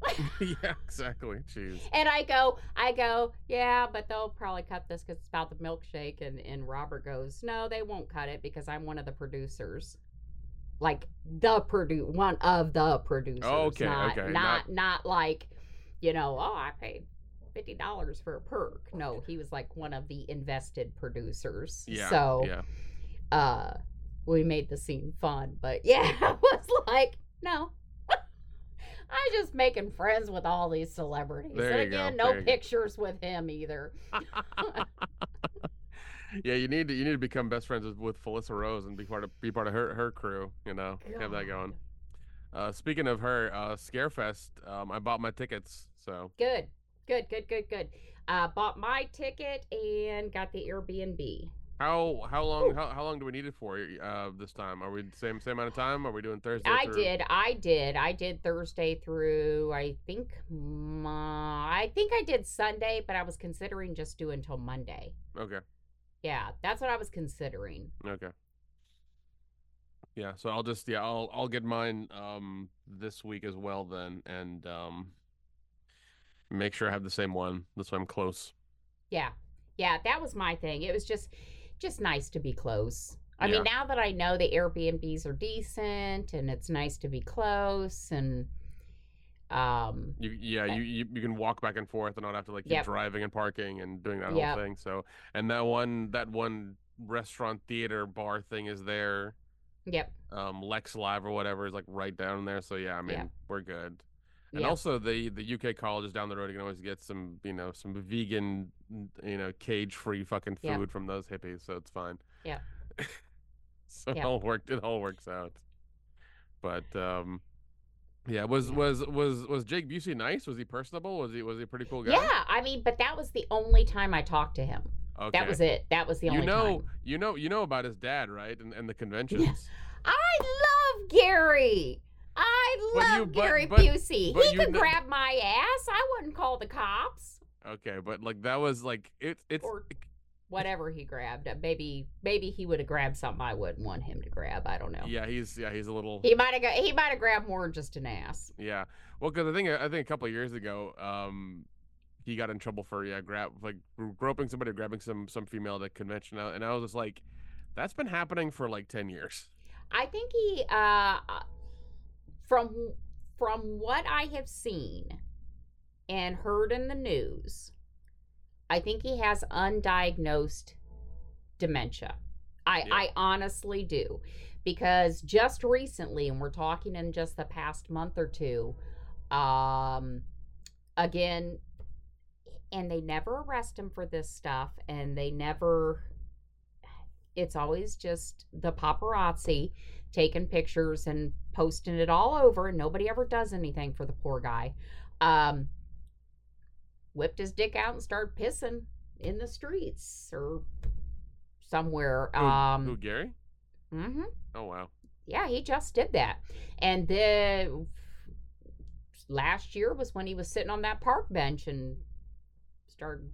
yeah, exactly. Jeez. And I go, I go, yeah, but they'll probably cut this because it's about the milkshake. And, and Robert goes, no, they won't cut it because I'm one of the producers. Like the produ one of the producers. Okay, not, okay, Not, not like, you know, oh, I paid fifty dollars for a perk. No, he was like one of the invested producers. Yeah. So yeah. uh we made the scene fun. But yeah, I was like, no. I'm just making friends with all these celebrities. There and go, again, there no you pictures with him either. yeah, you need to you need to become best friends with, with Felissa Rose and be part of be part of her her crew. You know, have that going. Uh, speaking of her, uh, Scarefest, um, I bought my tickets. So Good. Good, good, good, good. Uh bought my ticket and got the Airbnb. How how long how, how long do we need it for uh, this time? Are we the same same amount of time? Are we doing Thursday? I through- did. I did. I did Thursday through I think my, I think I did Sunday, but I was considering just doing until Monday. Okay. Yeah, that's what I was considering. Okay. Yeah, so I'll just yeah, I'll I'll get mine um this week as well then and um make sure I have the same one. This way I'm close. Yeah. Yeah, that was my thing. It was just just nice to be close. I Yeah. mean, now that I know the Airbnbs are decent and it's nice to be close and um You yeah, Okay. you, you you can walk back and forth and not have to like keep Yep. driving and parking and doing that Yep. whole thing. So and that one that one restaurant theater bar thing is there. yep. Um Lex Live or whatever is like right down there. So yeah, I mean Yeah. we're good. And yep. also the the UK colleges down the road you can always get some, you know, some vegan you know, cage free fucking food Yeah. from those hippies, so it's fine. Yeah. so Yeah. it all worked it all works out. But um yeah, was was was was Jake Busey nice? Was he personable? Was he was he a pretty cool guy? Yeah, I mean, but that was the only time I talked to him. Okay. That was it. That was the only. Time. You know, time. you know, you know about his dad, right? And, and the conventions. I love Gary. I But you- love but- Gary but- Busey. but He could grab my ass. I wouldn't call the cops. Okay, but like that was like it. It's Or whatever he grabbed. Uh, Maybe maybe he would have grabbed something I wouldn't want him to grab. I don't know. yeah, he's yeah, he's a little He might have he might have grabbed more than just an ass. yeah. Well, because I think I think a couple of years ago, um, he got in trouble for yeah, grab like groping somebody, grabbing some some female at a convention, and I was just like, that's been happening for like ten years. I think he uh from from what I have seen and heard in the news, I think he has undiagnosed dementia. I Yeah. I honestly do. Because just recently, and we're talking in just the past month or two, um again and they never arrest him for this stuff and they never it's always just the paparazzi taking pictures and posting it all over and nobody ever does anything for the poor guy um whipped his dick out and started pissing in the streets or somewhere Who, um who Gary? mhm. Oh wow. yeah he just did that and then last year was when he was sitting on that park bench and started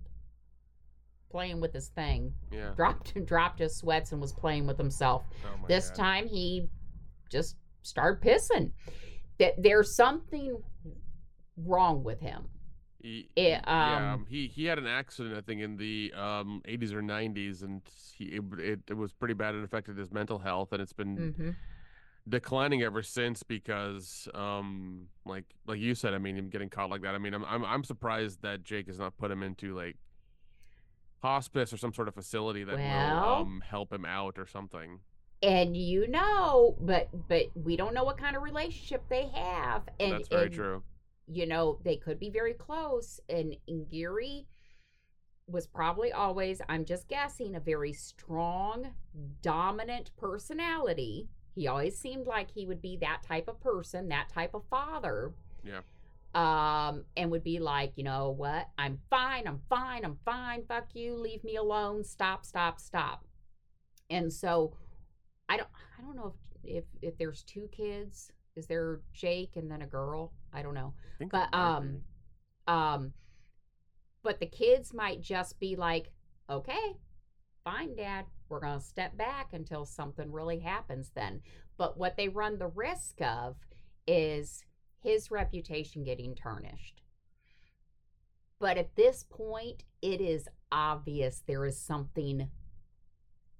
playing with his thing Yeah. dropped dropped his sweats and was playing with himself Oh my this God. time he just started pissing that there's something wrong with him He, It, yeah, um, um, he he had an accident, I think, in the um 80s or 90s, and he it, it, was pretty bad. It affected his mental health, and it's been hmm declining ever since because um like like you said, I mean, him getting caught like that. I mean, I'm I'm I'm surprised that Jake has not put him into like hospice or some sort of facility that will um help him out or something. And you know but but we don't know what kind of relationship they have and That's very and, true. you know they could be very close and, and Gary was probably always I'm just guessing a very strong dominant personality. He always seemed like he would be that type of person that type of father Yeah. um and would be like you know what? I'm fine I'm fine I'm fine. Fuck you. Leave me alone. Stop stop stop. And so I don't I don't know if if, if there's two kids is there Jake and then a girl? I don't know. I but um um but the kids might just be like okay fine dad we're going to step back until something really happens then. But what they run the risk of is his reputation getting tarnished. But at this point it is obvious there is something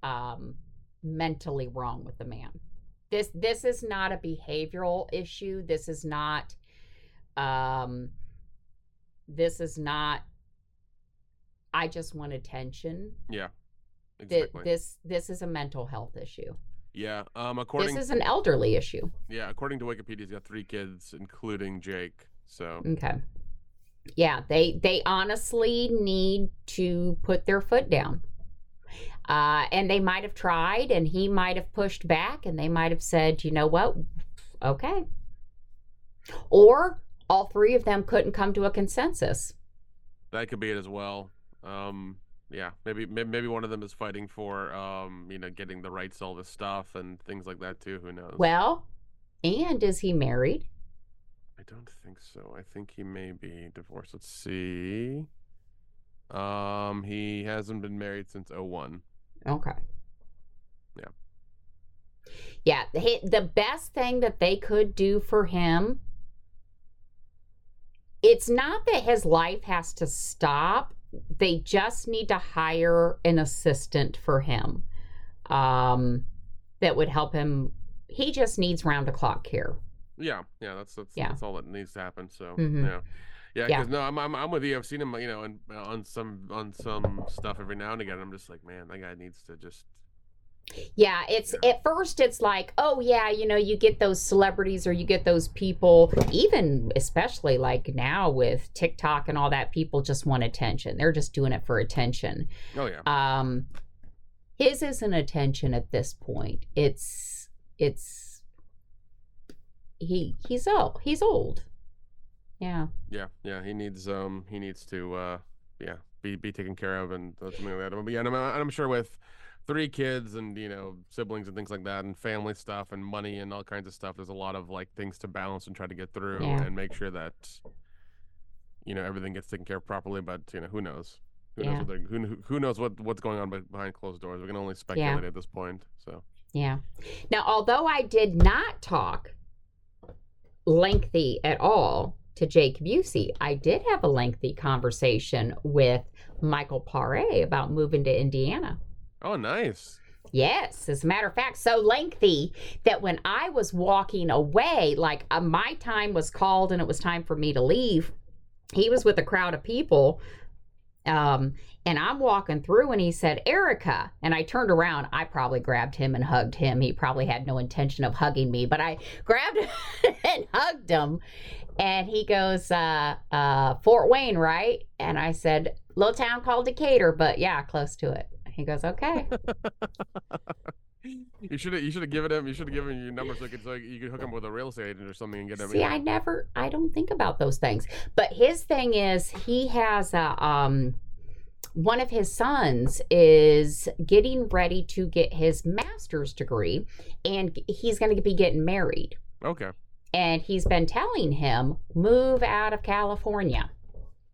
um mentally wrong with the man this this is not a behavioral issue this is not um this is not i just want attention yeah. Exactly. this this is a mental health issue yeah. Um according this is an elderly issue yeah, according to Wikipedia, he's got 3 kids including Jake. So, okay yeah they they honestly need to put their foot down uh and they might have tried and he might have pushed back and they might have said you know what okay or all three of them couldn't come to a consensus that could be it as well. Um, yeah, maybe maybe, one of them is fighting for um, you know, getting the rights to all this stuff and things like that too. Who knows? well and is he married I don't think so. I think he may be divorced. Let's see. Um, he hasn't been married since 01. Okay. Yeah. Yeah. The, the best thing that they could do for him, it's not that his life has to stop. They just need to hire an assistant for him um, that would help him. He just needs round the clock care. Yeah, yeah, that's that's Yeah. that's all that needs to happen. So Mhm. yeah, yeah, Yeah. because no, I'm, I'm I'm with you. I've seen him, you know, and on some on some stuff every now and again. I'm just like, man, that guy needs to just Yeah, it's Yeah. at first it's like, oh yeah, you know, you get those celebrities or you get those people, even especially like now with TikTok and all that, people just want attention. They're just doing it for attention. oh yeah, Um his isn't attention at this point. It's it's he he's old. He's old. Yeah. yeah, yeah. He needs um he needs to uh yeah be be taken care of and something like that. But yeah, and I'm, I'm sure with three kids and you know siblings and things like that and family stuff and money and all kinds of stuff there's a lot of like things to balance and try to get through Yeah. and make sure that you know everything gets taken care of properly but you know who knows who Yeah. knows what who, who knows what what's going on behind closed doors we can only speculate at this point so Yeah. Now, although I did not talk lengthy at all to Jake Busey, I did have a lengthy conversation with Michael Paré about moving to Indiana. oh nice Yes, as a matter of fact, so lengthy that when I was walking away, like uh, my time was called and it was time for me to leave, he was with a crowd of people. Um, and I'm walking through and he said, Erica. And I turned around. I probably grabbed him and hugged him. He probably had no intention of hugging me, but I grabbed him and hugged him. And he goes, uh, uh, Fort Wayne, right? And I said, little town called Decatur, but yeah, close to it. He goes, okay. you should have you should have given him you should have given him your number so, could, so you could hook him with a real estate agent or something and get him See, I never, I don't think about those things. But his thing is, he has a, um, one of his sons is getting ready to get his master's degree, and he's going to be getting married. okay And he's been telling him, move out of California.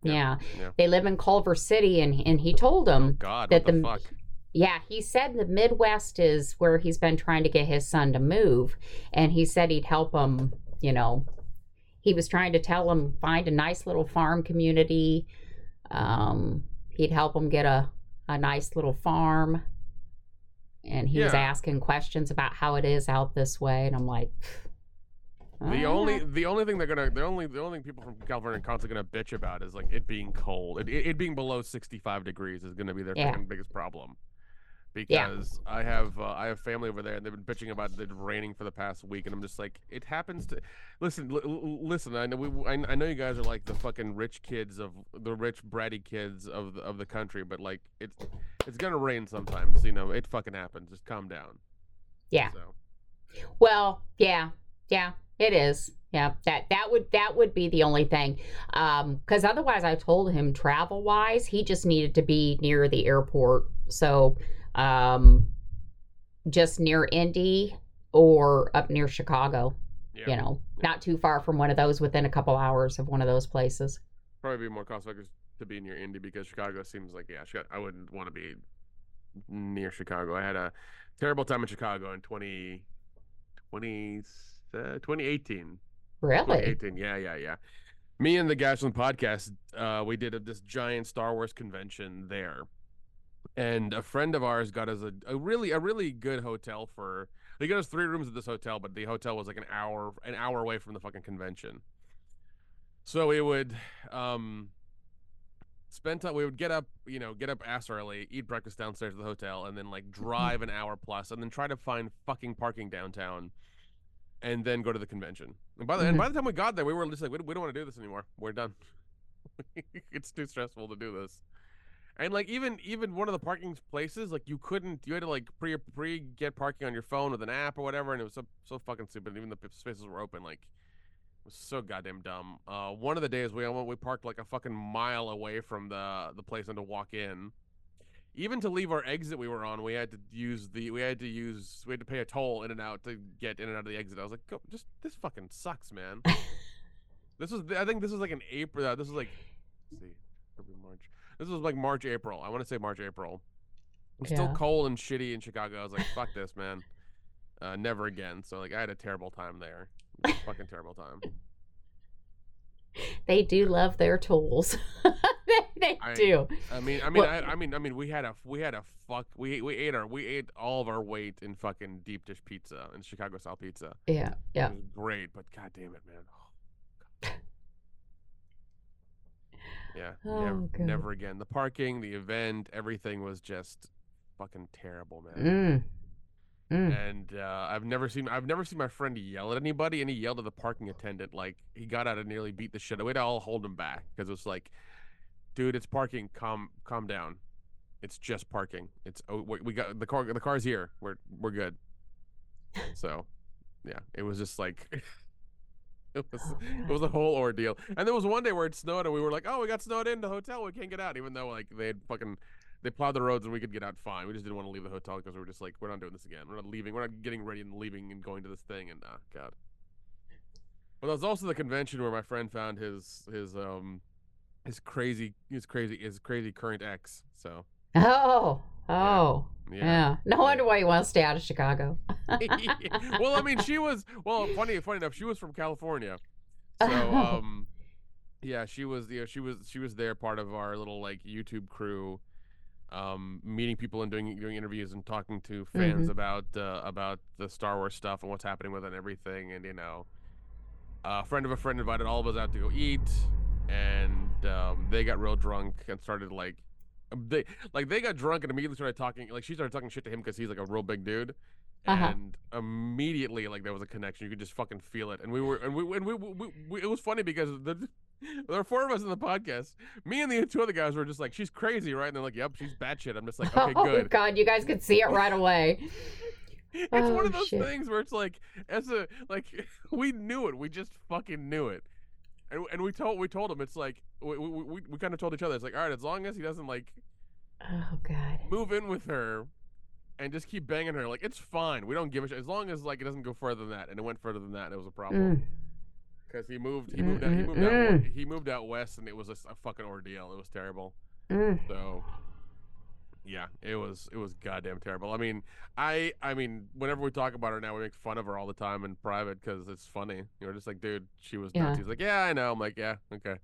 Yeah, Yeah. yeah. They live in Culver City, and, and he told him, god that the, the- fuck yeah, he said the Midwest is where he's been trying to get his son to move. And he said he'd help him, you know. He was trying to tell him find a nice little farm community. Um, he'd help him get a, a nice little farm. And he was asking questions about how it is out this way. And I'm like, The "Ah." only the only thing they're gonna the only the only thing people from California are constantly gonna bitch about is like it being cold. It it, it being below sixty five degrees is gonna be their Yeah. biggest problem. Yeah. Because I have uh, I have family over there and they've been bitching about it raining for the past week and I'm just like it happens to listen l- listen I know we I, I know you guys are like the fucking rich kids of the rich bratty kids of the, of the country but like it's it's gonna rain sometimes you know it fucking happens just calm down Yeah. so Well, yeah, yeah, it is. Yeah, that that would that would be the only thing, because otherwise, I told him travel wise, he just needed to be near the airport, so um, just near Indy or up near Chicago. yeah You know, not too far from one of those, within a couple hours of one of those places. probably be more cost effective to be near Indy because Chicago seems like yeah, I wouldn't want to be near Chicago. I had a terrible time in Chicago in 20, 20, uh, 2018. Really? 2018. Yeah, yeah, yeah. Me and the guys podcast, uh, we did a, this giant Star Wars convention there, and a friend of ours got us a, a really a really good hotel for. They got us three rooms at this hotel, but the hotel was like an hour an hour away from the fucking convention. So we would um spend time. We would get up, you know, get up ass early, eat breakfast downstairs at the hotel, and then like drive an hour plus, and then try to find fucking parking downtown, and then go to the convention. And by the and Mhm. by the time we got there, we were just like, we, we don't want to do this anymore. We're done. it's too stressful to do this. And like even even one of the parking places, like you couldn't, you had to like pre pre get parking on your phone with an app or whatever, and it was so so fucking stupid. Even the spaces were open, like it was so goddamn dumb. Uh, one of the days we almost, we parked like a fucking mile away from the the place and to walk in. Even to leave our exit we were on, we had to use the we had to use we had to pay a toll in and out to get in and out of the exit. I was like, Go, just this fucking sucks, man. this was I think this was like an April. Uh, this was like see, March. This was like March April. I want to say March April. It's still cold and shitty in Chicago. I was like, fuck this, man. Uh, never again. So like I had a terrible time there. fucking terrible time. They do love their tools. they they I- do. I mean, I mean, Well- I, I mean, I mean, we had a we had a fuck. We we ate our we ate all of our weight in fucking deep dish pizza and Chicago style pizza. Yeah, yeah. Was great, but god damn it, man. Oh, Yeah, Oh, never, God. never again. The parking, the event, everything was just fucking terrible, man. Mm. Mm. And uh, I've never seen I've never seen my friend yell at anybody, and he yelled at the parking attendant like he got out and nearly beat the shit. We had to all hold him back because it was like, dude, it's parking. Calm, calm down. It's just parking. It's oh, we got the car. The car's here. We're we're good. So, yeah, it was just like It was Oh, it was a whole ordeal. And there was one day where it snowed and we were like, "Oh, we got snowed in the hotel. We can't get out." Even though like they had fucking they plowed the roads and we could get out fine. We just didn't want to leave the hotel because we were just like, "We're not doing this again. We're not leaving. We're not getting ready and leaving and going to this thing." And ah, god. Well, that was also the convention where my friend found his his um his crazy his crazy his crazy current ex. So Oh, oh, yeah. yeah. No wonder why you want to stay out of Chicago. well, I mean, she was well. Funny, funny enough, she was from California, so um, yeah, she was. You know, she was she was there, part of our little like YouTube crew, um, meeting people and doing doing interviews and talking to fans Mhm. about uh, about the Star Wars stuff and what's happening with it and everything. And you know, a friend of a friend invited all of us out to go eat, and um, they got real drunk and started like. They like they got drunk and immediately started talking. Like she started talking shit to him because he's like a real big dude, Uh-huh. and immediately like there was a connection. You could just fucking feel it. And we were and we and we, we, we it was funny because the there were four of us in the podcast. Me and the two other guys were just like, "She's crazy, right?" And they're like, "Yep, she's batshit." I'm just like, "Okay, oh good." God, you guys could see it right away. it's one Oh, of those shit. things where it's like, as a like, we knew it. We just fucking knew it. And, and we told we told him it's like we, we, we, we kind of told each other it's like all right as long as he doesn't like Oh God. move in with her and just keep banging her like it's fine we don't give a shit as long as like it doesn't go further than that and it went further than that and it was a problem Mm. because he moved he moved out he moved out Mm-mm-mm. he moved out west and it was a fucking ordeal it was terrible Mm. so yeah it was it was goddamn terrible i mean i i mean whenever we talk about her now we make fun of her all the time in private because it's funny you know just like dude she was nuts Yeah. he's like yeah i know i'm like yeah okay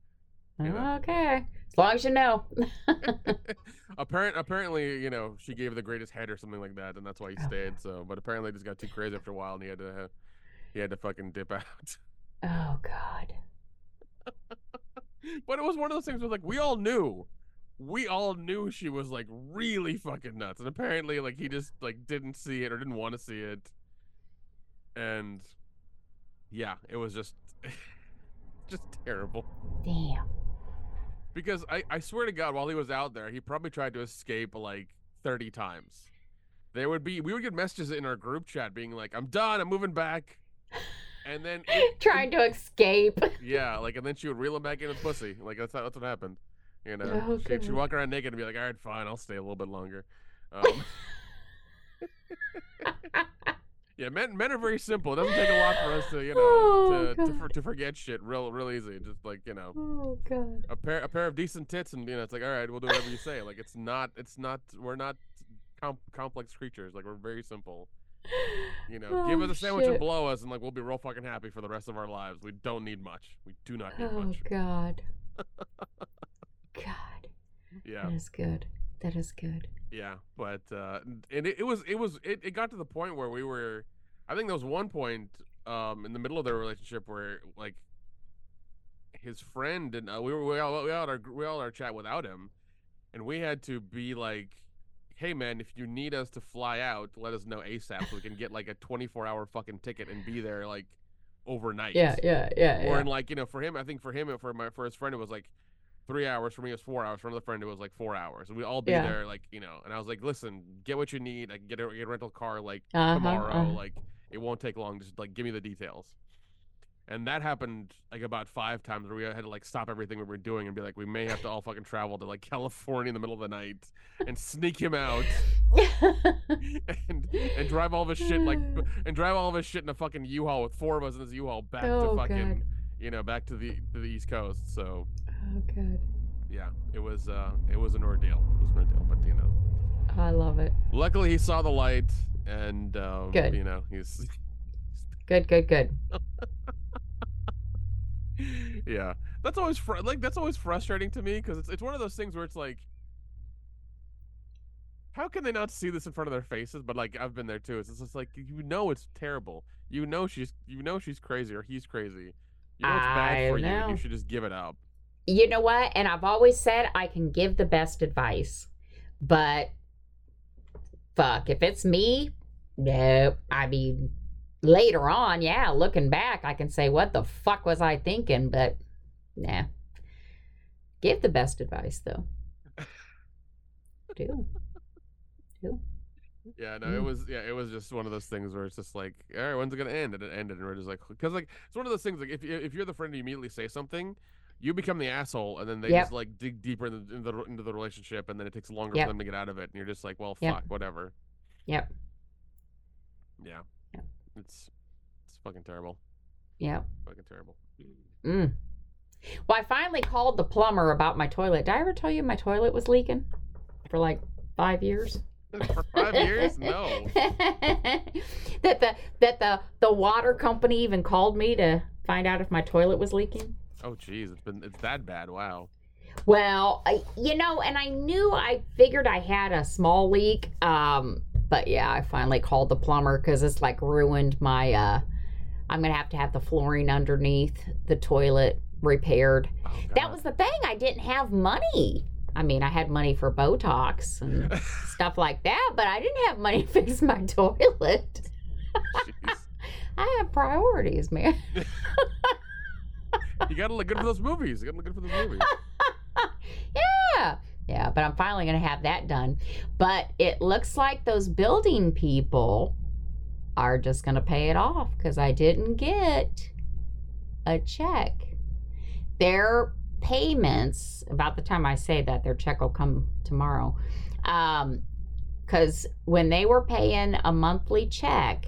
You know. Okay. As long as you know. Apparent, apparently, you know, she gave the greatest head or something like that, and that's why he Oh. stayed. So, but apparently, just got too crazy after a while, and he had to, uh, he had to fucking dip out. Oh God. but it was one of those things where, like, we all knew, we all knew she was like really fucking nuts, and apparently, like, he just like didn't see it or didn't want to see it, and yeah, it was just, just terrible. Damn. Because I, I swear to God, while he was out there, he probably tried to escape like 30 times. There would be, we would get messages in our group chat being like, I'm done, I'm moving back. And then, it- Trying to escape. yeah, like, and then she would reel him back in with pussy. Like, that's, how, that's what happened. You know, Oh, she'd, she'd walk around naked and be like, all right, fine, I'll stay a little bit longer. Um, yeah, men, men are very simple. It doesn't take a lot for us to, you know, Oh, to, to, for, to forget shit real, real easy. Just like, you know, Oh God. a pair a pair of decent tits and you know it's like all right we'll do whatever you say like it's not it's not we're not com- complex creatures like we're very simple you know give Oh, us a sandwich and blow us and like we'll be real fucking happy for the rest of our lives we don't need much we do not need Oh much Oh God. God. yeah That is good. That is good. yeah but uh and it, it was it was it, it got to the point where we were i think there was one point um in the middle of their relationship where like his friend and uh, we were we all we all had our we all our chat without him and we had to be like hey man if you need us to fly out let us know asap so we can get like a 24 hour fucking ticket and be there like overnight Yeah, yeah, yeah. or yeah. in like you know for him i think for him and for my for his friend it was like three hours for me it was four hours for another friend it was like four hours and we all be Yeah. there like you know and i was like listen get what you need i can get a, get a rental car like Uh-huh, tomorrow uh-huh. like it won't take long just like give me the details and that happened like about five times where we had to like stop everything we were doing and be like we may have to all fucking travel to like california in the middle of the night and sneak him out and and drive all of his shit like and drive all of his shit in a fucking u-haul with four of us in this u-haul back Oh, to fucking God. you know back to the to the east coast so oh God. yeah it was uh it was an ordeal it was an ordeal but you know I love it. luckily he saw the light and um Good. you know he's Good, good, good. yeah that's always fr- like that's always frustrating to me because it's, it's one of those things where it's like how can they not see this in front of their faces but like i've been there too it's just like you know it's terrible you know she's you know she's crazy or he's crazy you know it's bad I for you know. you should just give it up You know what? And I've always said I can give the best advice, but fuck, if it's me, no. I mean, later on, yeah, looking back, I can say, what the fuck was I thinking? But nah. Give the best advice, though. Do. Do. Yeah, no, it Mm. was yeah, it was just one of those things where it's just like, all right, when's it gonna end? And it ended, and we're just like, because like it's one of those things like if you- if you're the friend and you immediately say something, you become the asshole, and then they Yep. just like dig deeper into the, into the into the relationship, and then it takes longer Yep. for them to get out of it, and you're just like, well, Yep. fuck, whatever. Yep. Yeah, Yep. it's it's fucking terrible, Yep. fucking terrible. Mm. Well, I finally called the plumber about my toilet. Did I ever tell you my toilet was leaking for like five years? for five years, no. that the that the the water company even called me to find out if my toilet was leaking. Oh, jeez, it's been it's that bad. Wow. Well, I, you know, and I knew I figured I had a small leak. Um, but yeah, I finally called the plumber because it's like ruined my. Uh, I'm gonna have to have the flooring underneath the toilet repaired. Oh, That was the thing. I didn't have money. I mean, I had money for Botox and stuff like that, but I didn't have money to fix my toilet. I have priorities, man. You gotta look good for those movies. You gotta look good for those movies. yeah. Yeah, but I'm finally to have that done. But it looks like those building people are just to pay it off because I didn't get a check. Their payments, about the time I say that, their check will come tomorrow. Um, because when they were paying a monthly check,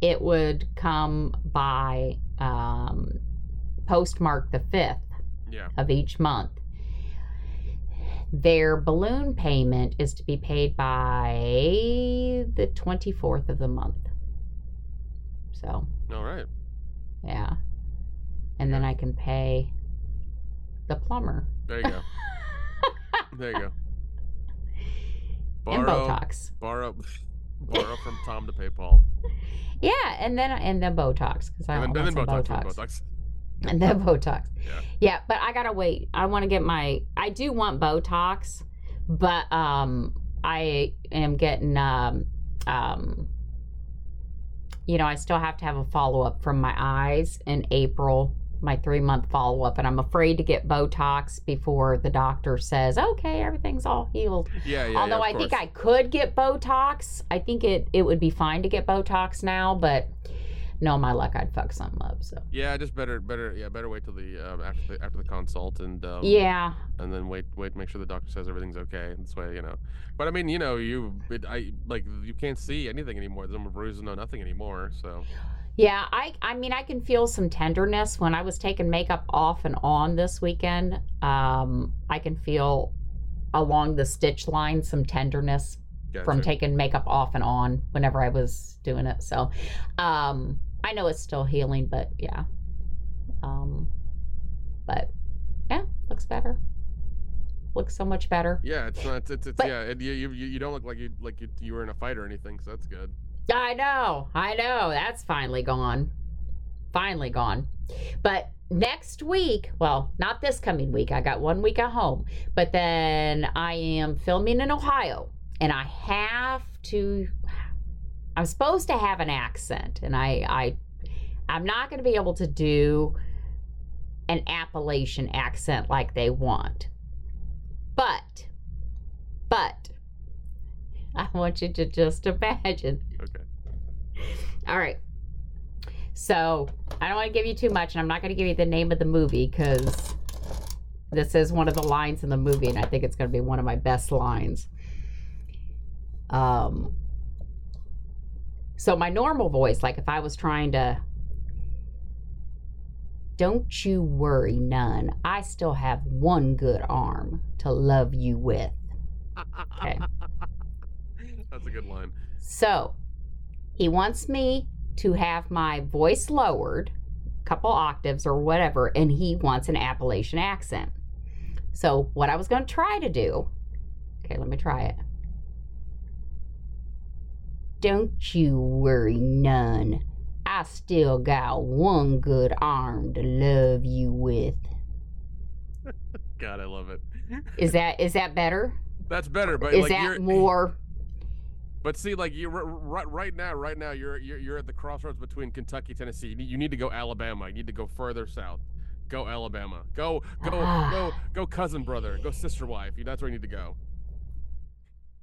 it would come by um, postmark the 5th Yeah. of each month. Their balloon payment is to be paid by the 24th of the month. So, All right. yeah. And then I can pay the plumber There you go. there you go. and Borrow, Botox. borrow, borrow from Tom to pay Paul, Yeah, and then and then Botox because I and then, want and then some Botox, Botox. Botox. and the Botox. Yeah. Yeah, but I gotta wait. I want to get my. I do want Botox, but um, I am getting um, um, you know, I still have to have a follow up from my eyes in April. My three month follow up, and I'm afraid to get Botox before the doctor says, "Okay, everything's all healed." Yeah, yeah. Although yeah, I think. I could get Botox, I think it it would be fine to get Botox now, but no, my luck, I'd fuck something up. So Yeah, just better, better, yeah, better wait till the um, after the after the consult and um, yeah, and then wait, wait, make sure the doctor says everything's okay. This way, you know. But I mean, you know, you, it, I like you can't see anything anymore. There's no bruises, no nothing anymore. So yeah. I I mean, I can feel some tenderness when I was taking makeup off and on this weekend. Um, I can feel along the stitch line some tenderness from taking makeup off and on whenever I was doing it. So, um, I know it's still healing, but yeah. Um, but yeah, looks better. Looks so much better. Yeah, it's not. It's, it's But- yeah. It, you, you you don't look like you like you, you were in a fight or anything. So that's good. I know, I know. That's finally gone. Finally gone. But next week, well, not this coming week. I got one week at home, but then I am filming in Ohio, and I have to. I'm supposed to have an accent, and I, I, I'm not going to be able to do an Appalachian accent like they want. But, but, I want you to just imagine Okay. all right. So I don't want to give you too much, and I'm not going to give you the name of the movie because this is one of the lines in the movie, and I think it's going to be one of my best lines. Um. So my normal voice, like if I was trying to, don't you worry none. I still have one good arm to love you with. Okay. That's a good line. So he wants me to have my voice lowered a couple octaves or whatever, and he wants an Appalachian accent. So what I was going to try to do, okay, let me try it. Don't you worry none. I still got one good arm to love you with. God, I love it. Is that is that better? That's better, but Is like that you're more? But see, like you right right now, right now you're you're you're at the crossroads between Kentucky, Tennessee. You need, you need to go Alabama. You need to go further south. Go Alabama. Go go Ah. go go cousin brother. Go sister wife. That's where you need to go.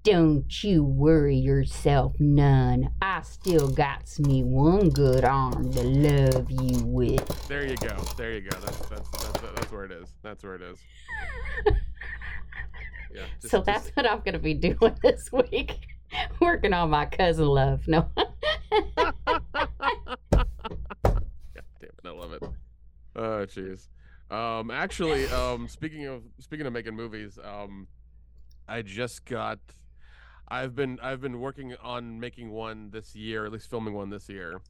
Don't you worry yourself none. I still got me one good arm to love you with. There you go. There you go. That's that's that's, that's where it is. That's where it is. Yeah. just- so just- that's what I'm gonna be doing this week. Working on my cousin love. No. God damn it, I love it. Oh jeez. Um actually, um speaking of speaking of making movies, um I just got I've been I've been working on making one this year, at least filming one this year.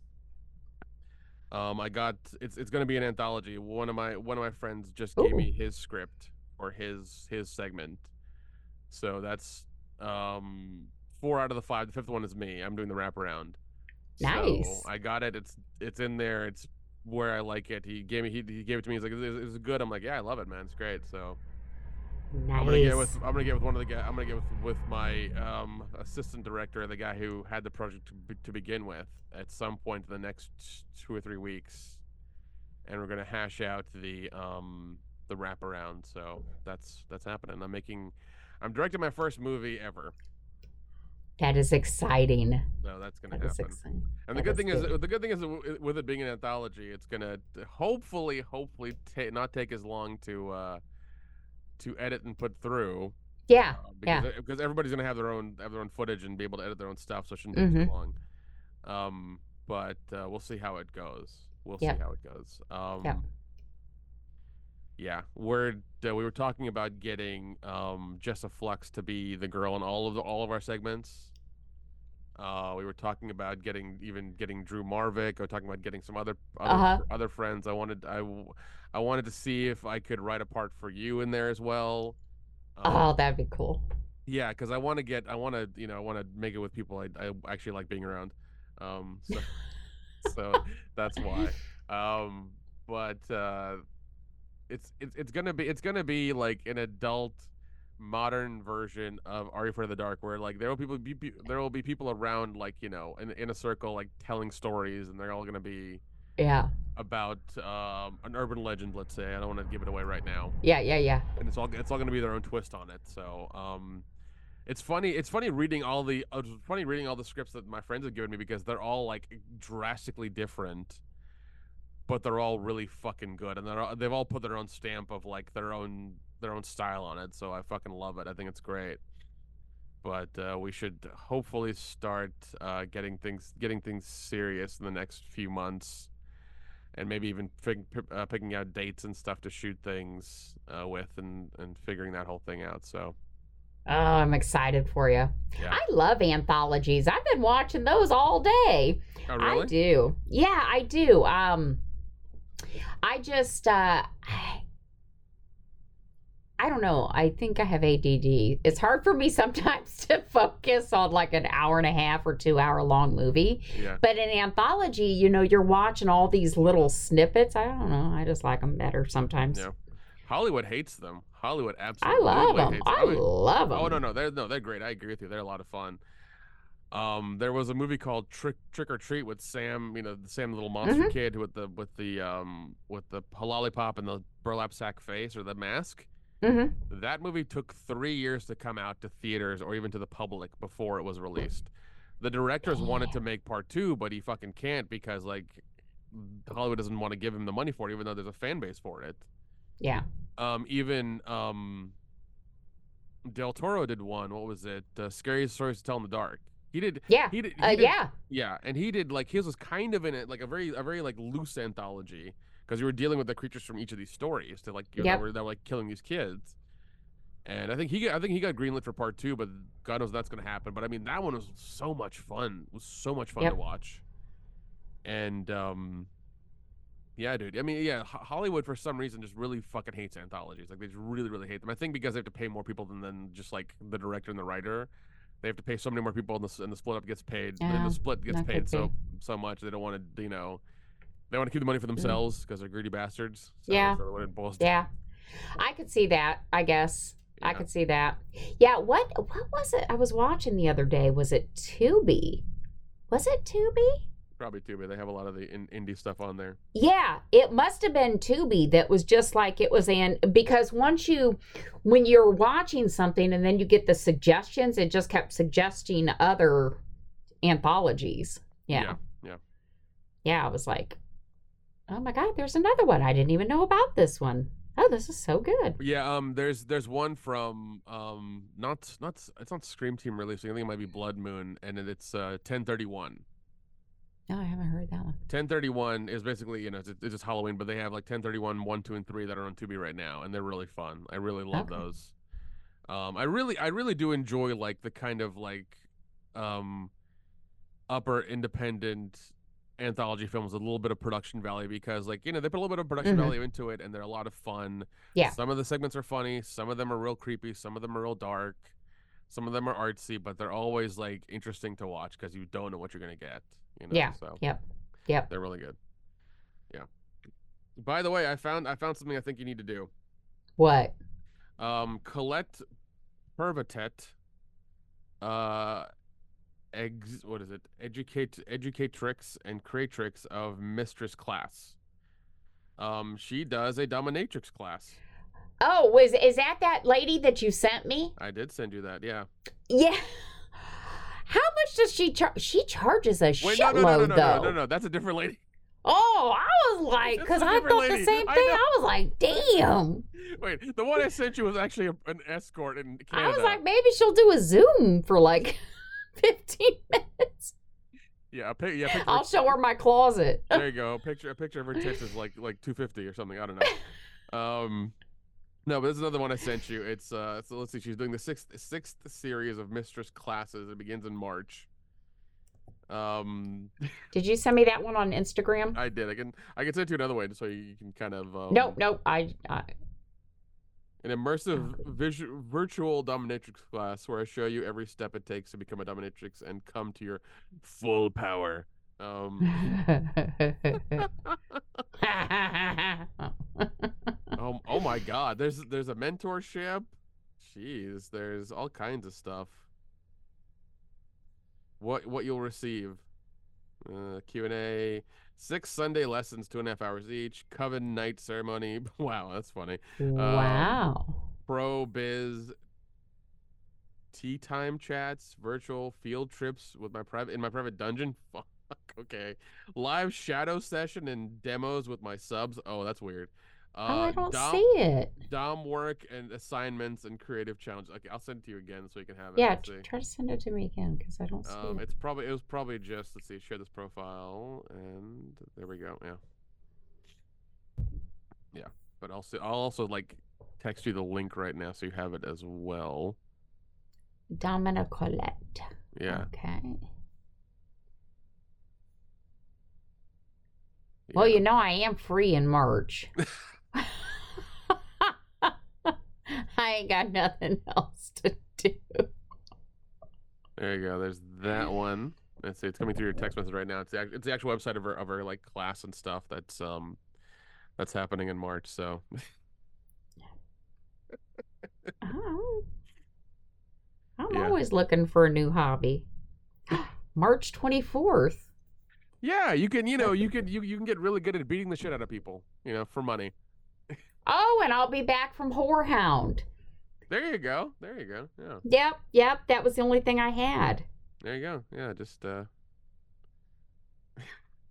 Um I got it's it's gonna be an anthology. One of my one of my friends just gave me his script or his his segment. So that's um four out of the five. The fifth one is me. I'm doing the wraparound. Nice. So I got it. It's it's in there. It's where I like it. He gave me he, he gave it to me. He's like, "Is it- is it good?" I'm like, "Yeah, I love it, man. It's great." So I'm gonna get with I'm gonna get with one of the guy. I'm gonna get with with my um assistant director, the guy who had the project to, be- to begin with, at some point in the next two or three weeks, and we're gonna hash out the um the wraparound. So that's that's happening. I'm making. I'm directing my first movie ever. That is exciting. So that's gonna That happen. exciting. And the good is thing is, the good thing is, with it being an anthology, it's gonna hopefully, hopefully, ta- not take as long to uh, to edit and put through. Yeah. uh, Yeah. because, because everybody's gonna have their own have their own footage and be able to edit their own stuff, so it shouldn't take Mhm. too long. Um, but uh, we'll see how it goes. We'll Yep. see how it goes. Um, Yeah, we're uh, we were talking about getting um, Jessa Flux to be the girl in all of the, all of our segments. Uh, we were talking about getting even getting Drew Marvick. Were talking about getting some other other, Uh-huh. other friends. I wanted I, I wanted to see if I could write a part for you in there as well. Um, Oh, that'd be cool. yeah, because I want to get I want to you know I want to make it with people I, I actually like being around. Um, so so that's why. Um, but uh, it's it's it's gonna be it's gonna be like an adult modern version of Are You Afraid of the Dark, where like there will people be, be there will be people around like you know in in a circle like telling stories, and they're all gonna be Yeah. about um, an urban legend. Let's say I don't want to give it away right now Yeah. Yeah. Yeah. and it's all it's all going to be their own twist on it. So um, it's funny. It's funny reading all the uh, it's funny reading all the scripts that my friends have given me because they're all like drastically different, but they're all really fucking good, and they're all, they've all put their own stamp of like their own their own style on it. So I fucking love it. I think it's great. But uh, we should hopefully start uh, getting things getting things serious in the next few months and maybe even fig- uh, picking out dates and stuff to shoot things uh, with and, and figuring that whole thing out. So, Oh, I'm excited for you. yeah. I love anthologies. I've been watching those all day. oh, really? I do. Yeah, I do. Um I just uh I, I don't know. I think I have ADD. It's hard for me sometimes to focus on like an hour and a half or 2 hour long movie. Yeah. But in anthology, you know, you're watching all these little snippets. I don't know. I just like them better sometimes. Yeah. Hollywood hates them. Hollywood absolutely. I love them. hates I love them. Oh no, no, they're no, they're great. I agree with you. They're a lot of fun. Um, there was a movie called Trick Trick or Treat with Sam, you know, the Sam the little monster Mhm. kid with the with the um with the lollipop and the burlap sack face or the mask. Hmm That movie took three years to come out to theaters or even to the public before it was released. The directors wanted to make part two, but he fucking can't because like Hollywood doesn't want to give him the money for it, even though there's a fan base for it. Yeah. Um, even um, Del Toro did one. What was it? Uh, Scariest Stories to Tell in the Dark. He did. Yeah. He did. He Uh, did yeah. yeah, and he did like his was kind of in it, like a very a very like loose anthology because you were dealing with the creatures from each of these stories to like you know, that were that were like killing these kids. And I think he got, I think he got greenlit for part two, but God knows that's gonna happen. But I mean, that one was so much fun. It was so much fun Yep. to watch. And um, yeah, dude. I mean, yeah, Hollywood for some reason just really fucking hates anthologies. Like they just really, really hate them. I think because they have to pay more people than, than just like the director and the writer. They have to pay so many more people, and the, and the split up gets paid. and the split gets paid so so much they don't want to, you know, they want to keep the money for mm. themselves because they're greedy bastards. So Yeah. what it boils down Yeah. I could see that, I guess. I could see that. Yeah, what what was it I was watching the other day? Was it Tubi? Was it Tubi? probably Tubi. They have a lot of the in, indie stuff on there. Yeah, it must have been Tubi that was just like it was in because once you when you're watching something and then you get the suggestions, it just kept suggesting other anthologies. Yeah. Yeah, yeah. Yeah, I was like, "Oh my god, there's another one. I didn't even know about this one. Oh, this is so good." Yeah, um, there's there's one from um, not not it's not Scream Team releasing. I think it might be Blood Moon, and it- it's uh 1031. No, I haven't heard that one. 1031 is basically you know it's, it's just Halloween, but they have like 1031 1, 2, and 3 that are on Tubi right now, and they're really fun. I really love Okay. those. Um, I really I really do enjoy like the kind of like um upper independent anthology films with a little bit of production value because like you know they put a little bit of production Mhm. value into it and they're a lot of fun Yeah. some of the segments are funny some of them are real creepy some of them are real dark some of them are artsy but they're always like interesting to watch because you don't know what you're gonna get you know Yeah. so Yep. Yep. they're really good yeah by the way i found i found something i think you need to do What? um colette pervette uh ex what is it educate educatrix and creatrix of mistress class um she does a dominatrix class Oh, was is that that lady that you sent me? i did send you that yeah Yeah. How much does she charge? She charges a wait shitload, no no no no, though. no no no that's a different lady Oh, I was like, because I thought the same thing. know. I, was like, damn. wait the one i sent you was actually a, an escort in canada I was like, maybe she'll do a Zoom for like 15 minutes. yeah a pic- yeah picture, I'll show her my closet. there you go. A picture a picture of her tits is like like two fifty or something. I don't know. Um, no, but this is another one I sent you. It's uh, so let's see. She's doing the sixth sixth series of mistress classes. It begins in March. Um, Did you send me that one on Instagram? I did. I can I can send it to you another way just so you can kind of um, nope, nope. I, I an immersive visu- virtual dominatrix class where I show you every step it takes to become a dominatrix and come to your full power. Um, Oh, oh my God! There's there's a mentorship. Jeez, there's all kinds of stuff. What what you'll receive? Uh, Q and A, six Sunday lessons, two and a half hours each. Coven night ceremony. Wow, that's funny. Um, wow. Pro biz. Tea time chats, virtual field trips with my private in my private dungeon. Fuck. Okay. Live shadow session and demos with my subs. Oh, that's weird. Uh, oh, I don't Dom- see it. Dom work and assignments and creative challenges. Okay, I'll send it to you again so you can have it. Yeah, t- try to send it to me again because I don't see Um, it. it's probably it was probably just let's see, share this profile and there we go. Yeah, yeah. But I'll see, I'll also like text you the link right now so you have it as well. Domina Colette. Yeah. Okay. Well, you know, I am free in March. I ain't got nothing else to do. There you go. There's that one. Let's see. It's coming through your text message right now. It's the, it's the actual website of her of her like class and stuff. That's um, that's happening in March. So Oh. I'm Yeah. always looking for a new hobby. March 24th. yeah, you can you know you can you you can get really good at beating the shit out of people. You know for money. Oh, and I'll be back from HorrorHound. There you go. There you go. Yeah. Yep, yep. That was the only thing I had. There you go. Yeah. Just uh.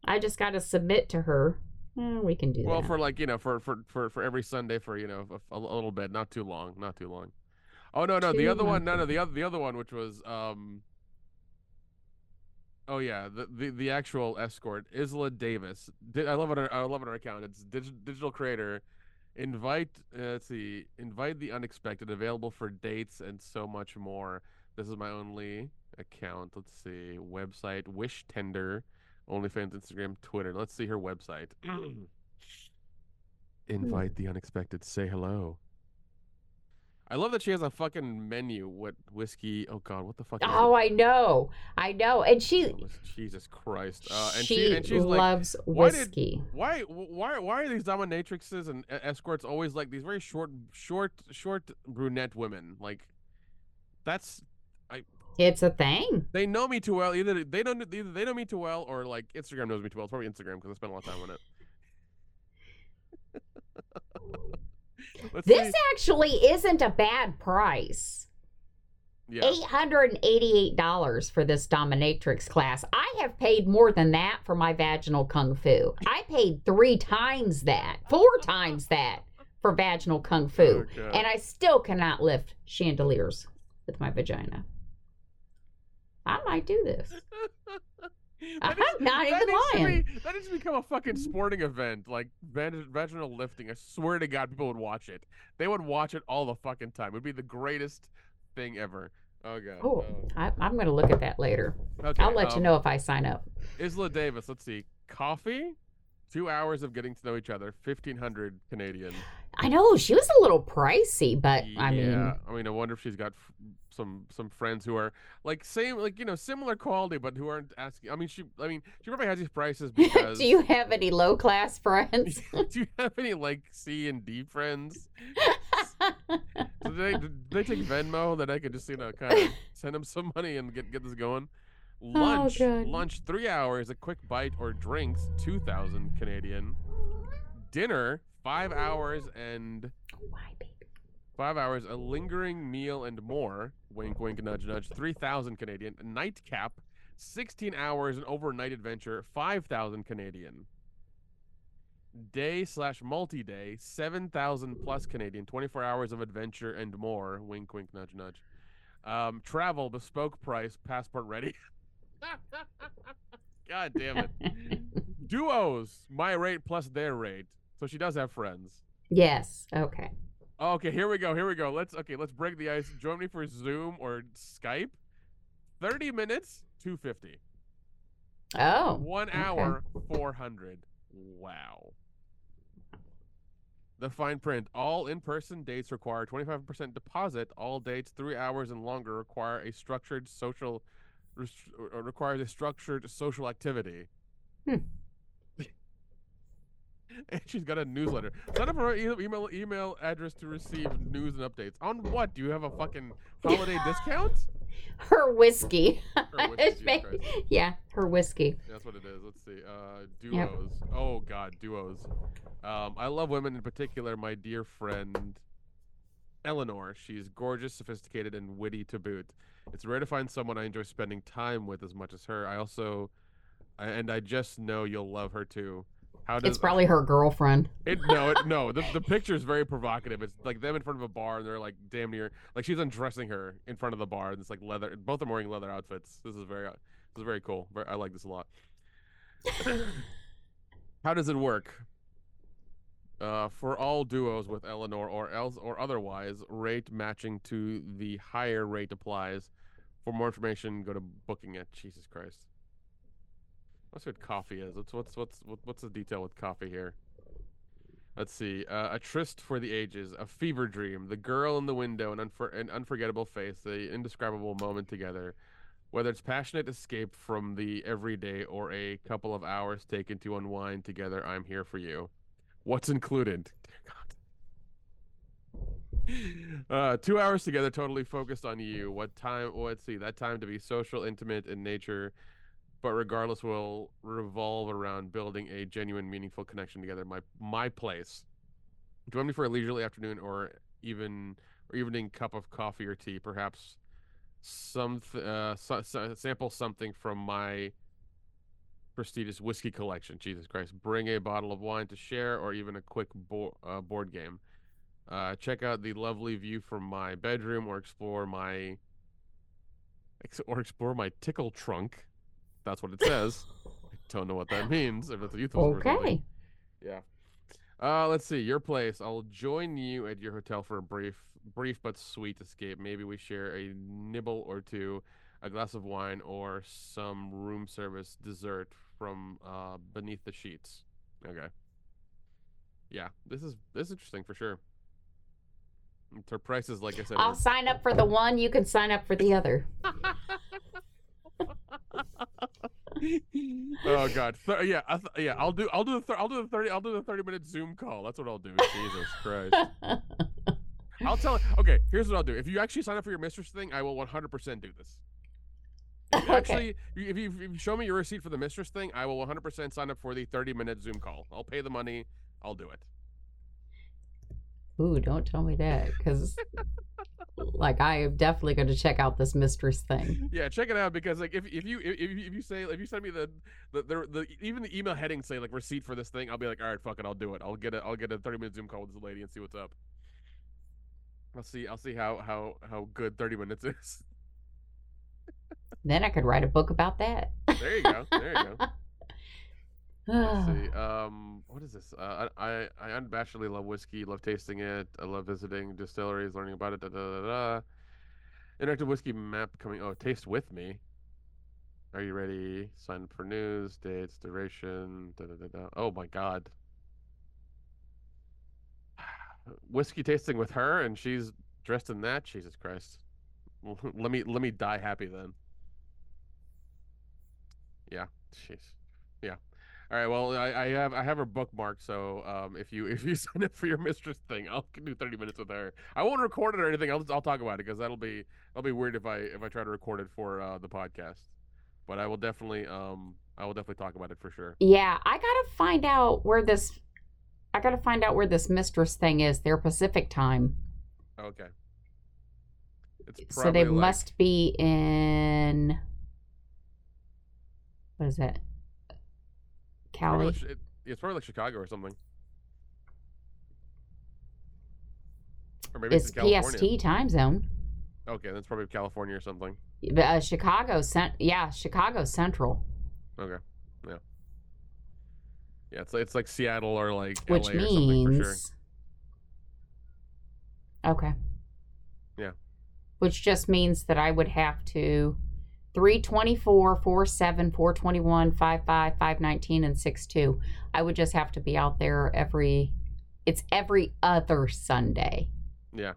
I just got to submit to her. Eh, we can do Well, that. for like you know, for for for for every Sunday for you know a, a little bit, not too long, not too long. Oh no, no, the other one, no, no, the other the other one, which was um. Oh yeah, the the, the actual escort, Isla Davis. I love it. her- I love it her account. It's dig- digital creator. Invite. Uh, let's see. Invite the unexpected. Available for dates and so much more. This is my only account. Let's see. Website. WishTender. OnlyFans, Instagram, Twitter. Let's see her website. Invite the unexpected. Say hello. I love that she has a fucking menu. What whiskey? Oh God, what the fuck? Is oh? I know. I know. And she Jesus Christ! Uh, and she, she, and she's like, loves why did- whiskey. why, why, why are these dominatrixes and e- escorts always like these very short, short, short brunette women? Like, that's, I, It's a thing. They know me too well. Either they don't either they know me too well or like Instagram knows me too well. It's probably Instagram because I spend a lot of time on it. Let's This see. actually isn't a bad price. Yeah. $888 for this dominatrix class. I have paid more than that for my vaginal kung fu. I paid three times that, four times that for vaginal kung fu. Oh, okay. And I still cannot lift chandeliers with my vagina. I might do this. That I'm is- not that even lying. be- that needs to become a fucking sporting event, like vaginal lifting. I swear to God, people would watch it. They would watch it all the fucking time. It would be the greatest thing ever. Oh god. Oh, I, I'm going to look at that later. Okay, I'll let you um, know if I sign up. Isla Davis. Let's see. Coffee. Two hours of getting to know each other. Fifteen hundred Canadian. I know she was a little pricey, but I mean, yeah. I mean, I wonder if she's got f- some some friends who are like same, like you know, similar quality, but who aren't asking. I mean, she. I mean, she probably has these prices because. do you have any low class friends? do you have any like C and D friends? Do they do they take Venmo that I could just you know kind of send them some money and get get this going? Lunch, God. lunch, three hours, a quick bite or drinks, two thousand Canadian. Dinner, five hours and five hours, a lingering meal and more. Wink, wink, nudge, nudge. Three thousand Canadian. A nightcap, sixteen hours, an overnight adventure, five thousand Canadian. Day slash multi day, seven thousand plus Canadian. Twenty-four hours of adventure and more. Wink, wink, nudge, nudge. Um, travel, bespoke price, passport ready. God damn it. Duos, my rate plus their rate. So she does have friends. yes. Okay. Okay, here we go. Here we go. Let's okay. Let's break the ice. Join me for Zoom or Skype. Thirty minutes, two fifty. Oh. One okay. hour, four hundred. Wow. The fine print: all in-person dates require twenty-five percent deposit. All dates three hours and longer require a structured social, requires a structured social activity. Hmm. and she's got a newsletter. Sign up for her email email address to receive news and updates. On what? Do you have a fucking holiday discount? Her whiskey. Her whiskey, It's Jesus ba- Christ. yeah, her whiskey. That's what it is. Let's see. Uh, Yep. duos. Oh God, duos. Um, I love women in particular. My dear friend Eleanor. She's gorgeous, sophisticated, and witty to boot. It's rare to find someone I enjoy spending time with as much as her. I also, and I just know you'll love her too. How does It's probably her girlfriend. it? No, it, no. The the picture is very provocative. It's like them in front of a bar, and they're like damn near like she's undressing her in front of the bar, and it's like leather. Both are wearing leather outfits. This is very, uh, this is very cool. I like this a lot. How does it work? Uh, for all duos with Eleanor or else or otherwise, rate matching to the higher rate applies. For more information, go to booking it. Jesus Christ. That's what coffee is. What's what's what's what's the detail with coffee here? Let's see. Uh, a tryst for the ages, a fever dream, the girl in the window, an, unfor- an unforgettable face, the indescribable moment together. Whether it's passionate escape from the everyday or a couple of hours taken to unwind together, I'm here for you. What's included? Uh, two hours together, totally focused on you. What time? well, Let's see. That time to be social, intimate in nature, but regardless, will revolve around building a genuine, meaningful connection together. My my place. Join me for a leisurely afternoon or even or evening cup of coffee or tea, perhaps some uh, sample something from my prestigious whiskey collection. Jesus Christ! Bring a bottle of wine to share, or even a quick bo- uh, board game. Uh, check out the lovely view from my bedroom, or explore my or explore my tickle trunk. That's what it says. I don't know what that means. If it's a youth. Okay. Yeah. Uh, let's see. Your place. I'll join you at your hotel for a brief, brief but sweet escape. Maybe we share a nibble or two, a glass of wine, or some room service dessert from uh, beneath the sheets. Okay. Yeah, this is this is interesting for sure. Her prices, like I said, I'll are- sign up for the one. You can sign up for the other. oh god Th- yeah I th- yeah i'll do i'll do the thir- i'll do the 30 i'll do the 30 minute zoom call that's what i'll do jesus christ i'll tell okay here's what i'll do if you actually sign up for your mistress thing i will 100% do this Okay. Actually, if you, if you show me your receipt for the mistress thing, I will 100% sign up for the 30 minute Zoom call. I'll pay the money. I'll do it. Ooh, don't tell me that, because like I am definitely going to check out this mistress thing. Yeah, check it out because like if, if you if, if you say if you send me the the, the the even the email heading say like receipt for this thing, I'll be like, all right, fuck it, I'll do it. I'll get a I'll get a 30 minute Zoom call with this lady and see what's up. I'll see I'll see how how how good 30 minutes is. Then I could write a book about that. There you go. There you go. Let's see. Um, what is this? Uh, I, I I unabashedly love whiskey. Love tasting it. I love visiting distilleries, learning about it. Da, da, da, da. Interactive whiskey map coming. Oh, taste with me. Are you ready? Sign up for news, dates, duration. Da, da, da, da. Oh my god. Whiskey tasting with her, and she's dressed in that. Jesus Christ. let me let me die happy then. Yeah. Jeez. Yeah. All right. Well, I, I have I have her bookmarked. So um, if you if you sign up for your mistress thing, I'll do thirty minutes with her. I won't record it or anything. I'll I'll talk about it because that'll be that'll be weird if I if I try to record it for uh, the podcast. But I will definitely um I will definitely talk about it for sure. Yeah, I gotta find out where this. I gotta find out where this mistress thing is. Their Pacific time, Okay. It's so they like- must be in. What is that? probably Cali. it- it's probably like Chicago or something. Or maybe it's, It's. PST time zone. Okay, that's probably California or something. Uh, Chicago cent. Yeah, Chicago Central, Okay. Yeah. Yeah, it's it's like Seattle or like which LA or something for sure. means. Okay. Yeah. Which just means that I would have to 324, 47, 421, 55, 519, and 62. I would just have to be out there every, it's every other Sunday. Yeah.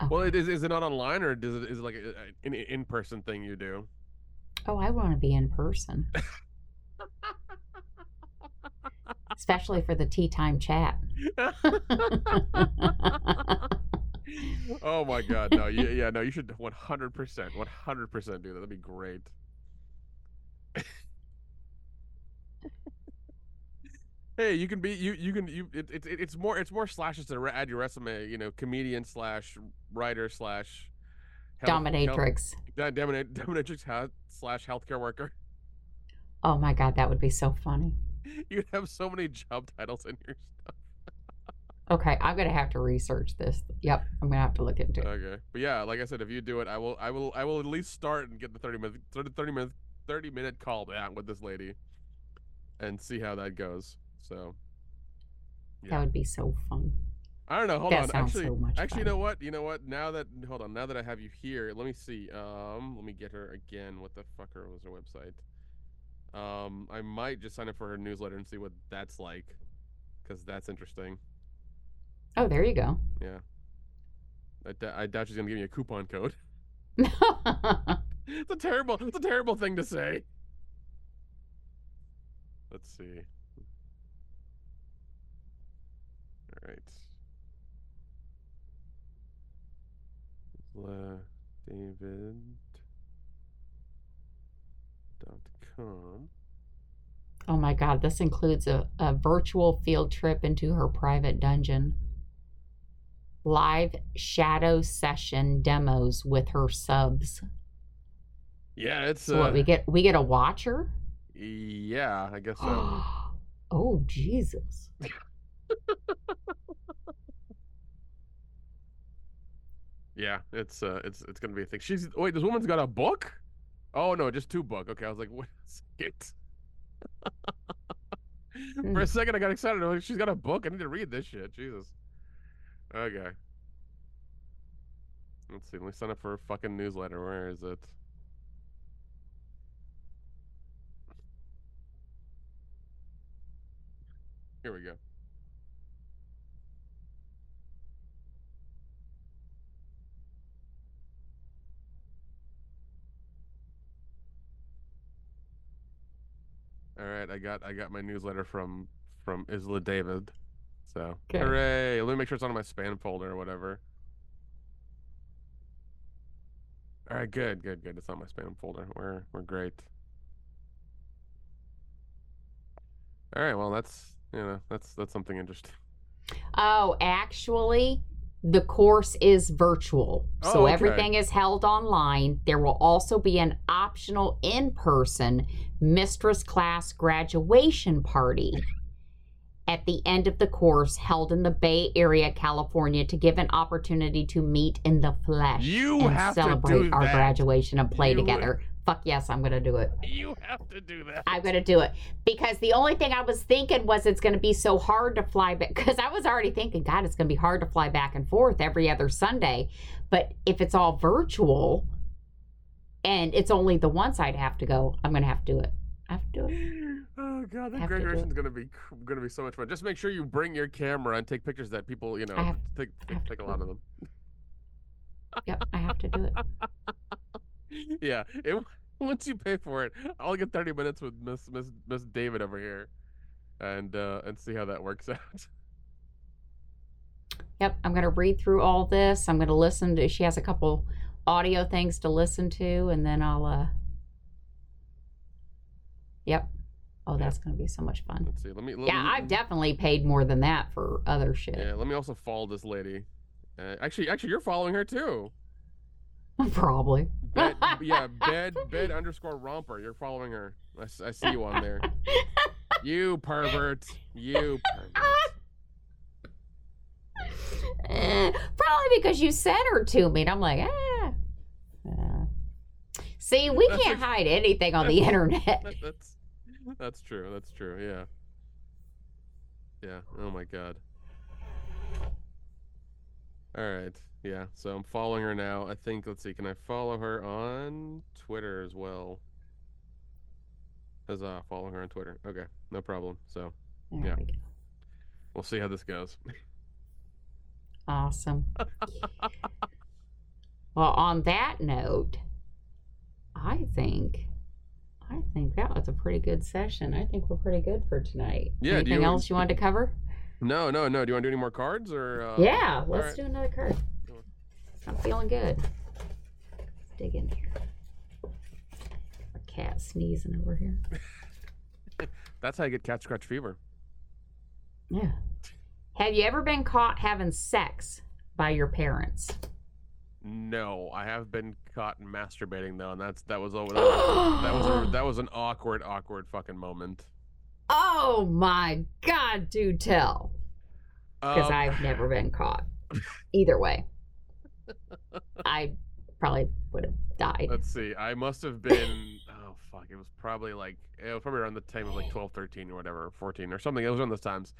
Okay. Well, it is is it not online or does it is it like a- a- an in person thing you do? oh, I want to be in person, especially for the tea time chat. oh my god, no, yeah, yeah, no, you should 100%, 100% do that. That'd be great. hey, you can be you you can you it, it, it's more it's more slashes to add your resume, you know, comedian slash writer slash health- health- Dominatrix. Dominatrix ha- slash healthcare worker. Oh my God, that would be so funny. You would have so many job titles in your stuff. Okay, I'm gonna have to research this. Yep, I'm gonna have to look into it. Okay, but yeah, like I said, if you do it, I will, I will, I will at least start and get the thirty minute, 30, 30 minute, thirty minute call back with this lady, and see how that goes. So, That would be so fun. I don't know. Hold That on. Actually, so actually, you know what? You know what? Now that hold on, now that I have you here, let me see. Um, let me get her again. What the fucker was her website? Um, I might just sign up for her newsletter and see what that's like, because that's interesting. Oh, there you go. Yeah. I, d- I doubt she's gonna give me a coupon code. it's a terrible, it's a terrible thing to say. Let's see. All right. La David dot com. oh my God, this includes a, a virtual field trip into her private dungeon, live shadow session demos with her subs. Yeah, it's So uh, what we get? We get a watcher. yeah, I guess so. oh Jesus! Yeah, it's uh, it's it's gonna be a thing. She's wait, this woman's got a book? Oh no, just two book. Okay, I was like, wait a second. For a second, I got excited. Like, she's got a book. I need to read this shit. Jesus. Okay. Let's see. Let me sign up for a fucking newsletter. Where is it? Here we go. All right, I got I got my newsletter from from Isla David. So Okay. hooray! Let me make sure it's in my spam folder or whatever. All right, good, good, good. It's not my spam folder. We're we're great. All right, well that's you know that's that's something interesting. Oh, actually, the course is virtual. Oh, so okay. everything is held online. There will also be an optional in person mistress class graduation party at the end of the course held in the Bay Area, California, to give an opportunity to meet in the flesh You and have to celebrate do our graduation and play You- together. Fuck yes, I'm going to do it. You have to do that. I'm gonna do it because the only thing I was thinking was it's gonna be so hard to fly back because I was already thinking, God, it's gonna be hard to fly back and forth every other Sunday. But if it's all virtual and it's only the once I'd have to go, I'm gonna have to do it. I have to do it. Oh god, that Have to do it. graduation's gonna be gonna be so much fun. Just make sure you bring your camera and take pictures that people, you know, have- take take, take a lot of them. Yep, I have to do it. yeah, it, once you pay for it, I'll get 30 minutes with Miss Miss Miss David over here, and uh and see how that works out. Yep, I'm gonna read through all this. I'm gonna listen to. She has a couple audio things to listen to, and then I'll. uh Yep. Oh, that's gonna be so much fun. Let's see. Let me. Let, Yeah, I've definitely paid more than that for other shit. Yeah, let me also follow this lady. Uh, actually, actually, you're following her too. Probably. Bed, yeah, bed bed underscore romper. You're following her. I see you on there. You pervert. You pervert. Eh, Probably because you sent her to me, and I'm like, ah. Uh, see, we That's can't a- hide anything on the internet. That- that's that's true. That's true. Yeah. Yeah. Oh my god. All right. Yeah. So I'm following her now. I think. Let's see. Can I follow her on Twitter as well? As uh, following her on Twitter. Okay. No problem. So There Yeah. we go. we'll see how this goes. Awesome. well, on that note, I think. I think that was a pretty good session. I think we're pretty good for tonight. Yeah, Anything you- else you wanted to cover? No, no, no. Do you want to do any more cards or? Uh, yeah, let's right. do another card. I'm feeling good. Let's dig in here. A cat sneezing over here. That's how you get cat scratch fever. Yeah. Have you ever been caught having sex by your parents? No, I have been caught masturbating though, and that's that was over. That was, that was a, that was an awkward, awkward fucking moment. oh my god, do tell. Because Um, I've never been caught. Either way. I probably would have died. Let's see. I must have been. Oh fuck! It was probably like it was probably around the time of like 12, 13 or whatever, 14 or something. It was around those times.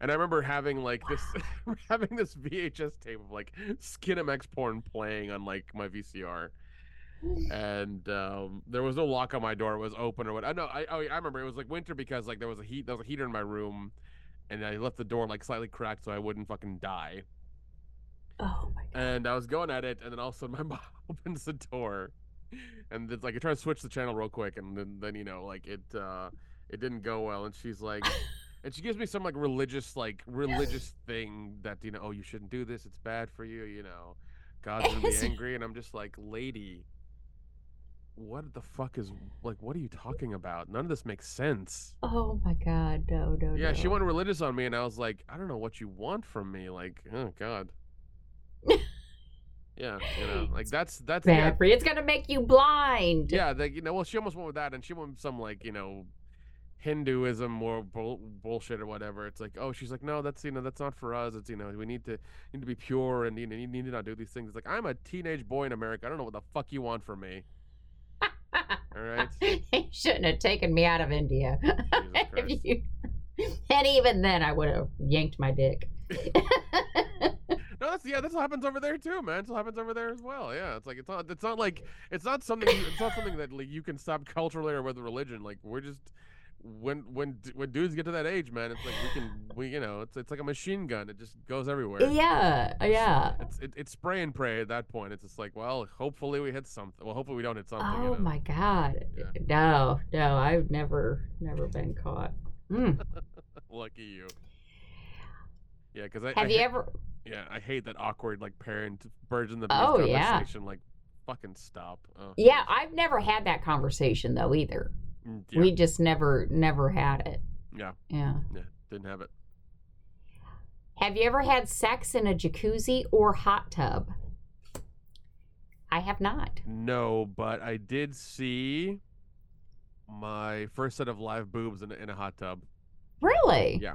And I remember having like this, having this VHS tape of like Skinemax porn playing on like my VCR, and um, there was no lock on my door; it was open or what. I know. I oh, I remember it was like winter because like there was a heat, there was a heater in my room, and I left the door like slightly cracked so I wouldn't fucking die. Oh my god. And I was going at it, and then all of a sudden my mom opens the door, and it's like I try to switch the channel real quick, and then, then you know like it uh it didn't go well, and she's like, and she gives me some like religious like religious thing that you know oh you shouldn't do this, it's bad for you, you know, God's gonna be angry, and I'm just like lady. What the fuck is like? What are you talking about? None of this makes sense. Oh my god. No, no, Yeah, she no. went religious on me, and I was like, I don't know what you want from me. Like, oh god. yeah, you know, like that's that's bad yeah, for you. It's gonna make you blind. yeah, like you know, well, she almost went with that, and she went with some like you know, Hinduism or bull, bullshit or whatever. It's like, oh, she's like, no, that's you know, that's not for us. It's you know, we need to need to be pure, and you know, you need to not do these things. It's like I'm a teenage boy in America. I don't know what the fuck you want from me. All right. you shouldn't have taken me out of India. You- and even then, I would have yanked my dick. No, that's yeah, that's what happens over there too, man. What happens over there as well. Yeah, it's like it's not it's not like it's not something you- it's not something that like you can stop culturally or with religion. Like we're just when when when dudes get to that age, man, it's like we can we you know it's it's like a machine gun. It just goes everywhere. yeah, yeah. It's it, it's spray and pray at that point. It's just like well, hopefully we hit something. Well, hopefully we don't hit something. you Oh know? my god. Yeah. No, no, I've never, never been caught. Mm. Lucky you. Yeah, because I Have I you ha- ever? Yeah, I hate that awkward like parent birds in the Oh, bees yeah. Like, fucking stop. Oh, Yeah, I've never had that conversation though either. Mm, yeah, We just never never had it. Yeah. Yeah. yeah, didn't have it. Have you ever had sex in a jacuzzi or hot tub? I have not. No, but I did see my first set of live boobs in, a- in a hot tub. Really? Yeah.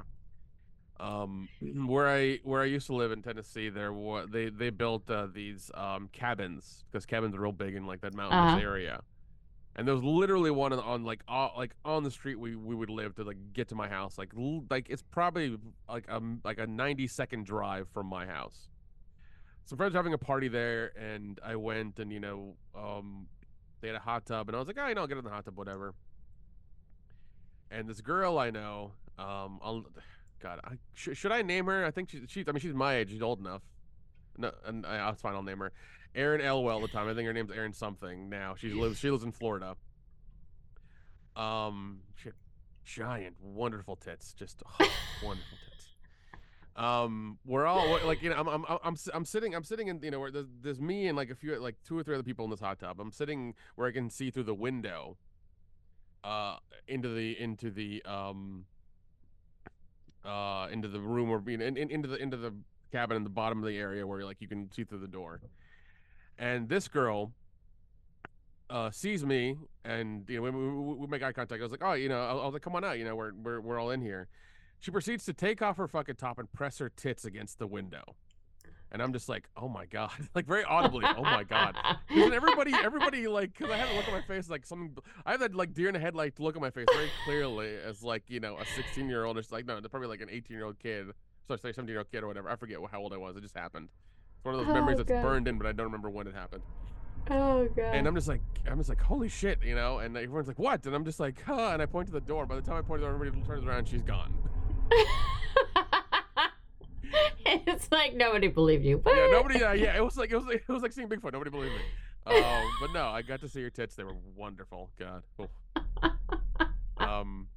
Um, where I where I used to live in Tennessee, there was they they built uh, these um cabins because cabins are real big in like that mountainous Uh-huh. area, and there was literally one on, on like uh, like on the street we, we would live to like get to my house like l- like it's probably like a like a ninety second drive from my house. Some friends were having a party there, and I went and you know um they had a hot tub, and I was like, oh, you know, I'll get in the hot tub, whatever. And this girl I know, um, I'll, God, I, sh- should I name her? I think she's, she's, I mean, she's my age. She's old enough. No, and I, that's fine. I'll name her. Erin Elwell. At the time, I think her name's Erin something. Now she lives, she lives in Florida. Um, she giant, wonderful tits, just oh, wonderful tits. Um, we're all like, you know, I'm, I'm, I'm, I'm, sitting, I'm sitting in, you know, where there's, there's me and like a few, like two or three other people in this hot tub. I'm sitting where I can see through the window, uh, into the, into the, um, uh, into the room or being in, in, into the, into the cabin in the bottom of the area where like you can see through the door. And this girl, uh, sees me and you know we, we, we make eye contact. I was like, oh, you know, I, was like, come on out, you know, we're we're we're all in here. She proceeds to take off her fucking top and press her tits against the window, and I'm just like, oh my god, like very audibly, oh my god. Because everybody, everybody, like, because I have a look on my face, like something. I have that like deer in the headlight look on my face very clearly as like you know a 16 year old. It's like no, they're probably like an 18 year old kid, sorry, 17 year old kid or whatever. I forget how old I was. It just happened. It's one of those Oh, memories that's God. burned in, but I don't remember when it happened. oh god. And I'm just like, I'm just like, holy shit, you know. And everyone's like, what? And I'm just like, huh. And I point to the door. By the time I point to the door, everybody turns around. She's gone. it's like nobody believed you. Yeah, nobody. Uh, yeah, it was like it was like, it was like seeing Bigfoot. Nobody believed me. Um, but no, I got to see her tits. They were wonderful. God. Oh. Um.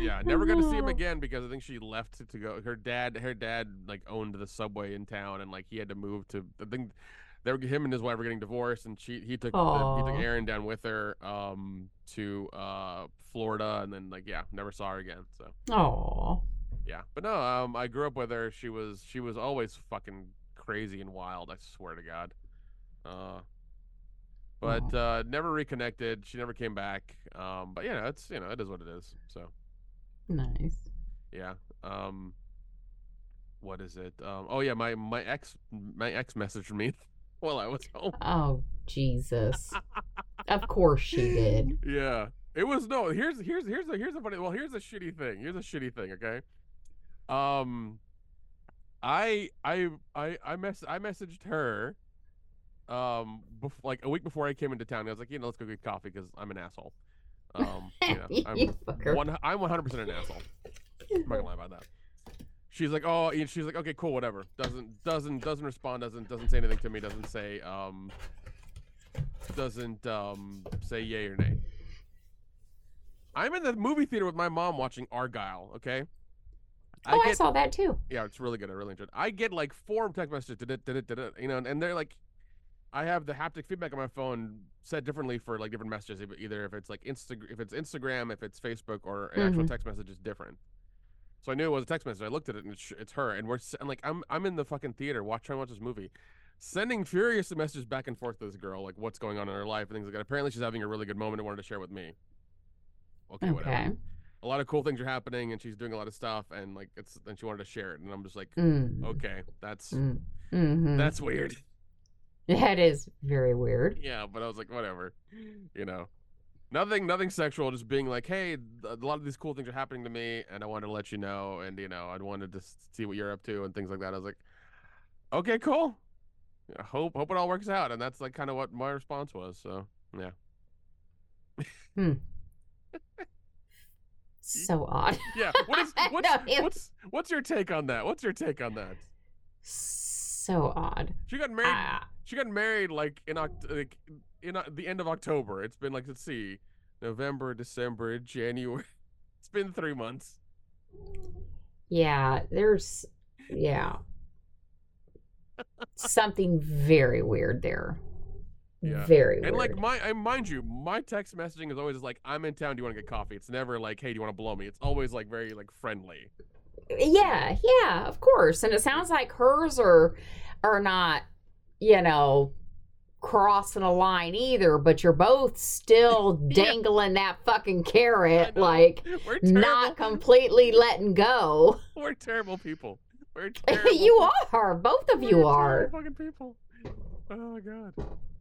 Yeah, never got to see him again because I think she left to go. Her dad, her dad, like owned the subway in town, and like he had to move to. I think they were him and his wife were getting divorced, and she he took the, he took Aaron down with her um to uh Florida, and then like yeah, never saw her again. So Oh. yeah, but no, um, I grew up with her. She was she was always fucking crazy and wild. I swear to God. Uh, but uh, never reconnected. She never came back. Um, but you know, it's you know, it is what it is. So Nice. yeah. Um, what is it? Um, oh yeah, my my ex my ex messaged me while I was home. Oh Jesus. of course she did. Yeah. It was no. Here's here's here's a here's a funny. Well, here's a shitty thing. Here's a shitty thing. Okay. Um, I I I I mess I messaged her. Um, bef- like a week before I came into town, I was like, you know, let's go get coffee because I'm an asshole. Um, you know, I'm fucker. one. I'm 100 percent an asshole. I'm not gonna lie about that. She's like, oh, and she's like, okay, cool, whatever. Doesn't doesn't doesn't respond. Doesn't doesn't say anything to me. Doesn't say um. Doesn't um say yay or nay. I'm in the movie theater with my mom watching Argylle. Okay. oh, I get, saw that too. yeah, it's really good. I really enjoyed it. I get like four text messages, did did did you know, and they're like, I have the haptic feedback on my phone set differently for like different messages. Either if it's like Insta, if it's Instagram, if it's Facebook, or an actual Mhm. text message is different. So I knew it was a text message. I looked at it and it's, it's her, and we're and like I'm I'm in the fucking theater watch trying to watch this movie, sending furious messages back and forth to this girl like what's going on in her life and things like that. Apparently she's having a really good moment and wanted to share with me. Okay, whatever a lot of cool things are happening and she's doing a lot of stuff and like it's and she wanted to share it and I'm just like Mm. okay that's Mm. hmm that's weird That is very weird. yeah but I was like whatever you know nothing nothing sexual just being like hey a lot of these cool things are happening to me and I wanted to let you know and you know I wanted to see what you're up to and things like that I was like okay cool I hope hope it all works out and that's like kind of what my response was so yeah Hmm. So odd. yeah what is what's No, what's what's your take on that what's your take on that So odd. she got married Ah, She got married like in Oct- like in uh, the end of October. It's been like let's see, November, December, January. It's been three months. yeah, there's yeah. Something very weird there. Yeah. Very And like my, I mind you, my text messaging is always like, "I'm in town. Do you want to get coffee?" It's never like, "Hey, do you want to blow me?" It's always like very like friendly. yeah, yeah, of course. And it sounds like hers are are not, you know, crossing a line either, but you're both still Yeah. dangling that fucking carrot, like not completely letting go. We're terrible people. We're terrible. you are. Both of We're you are. fucking people. Oh my god.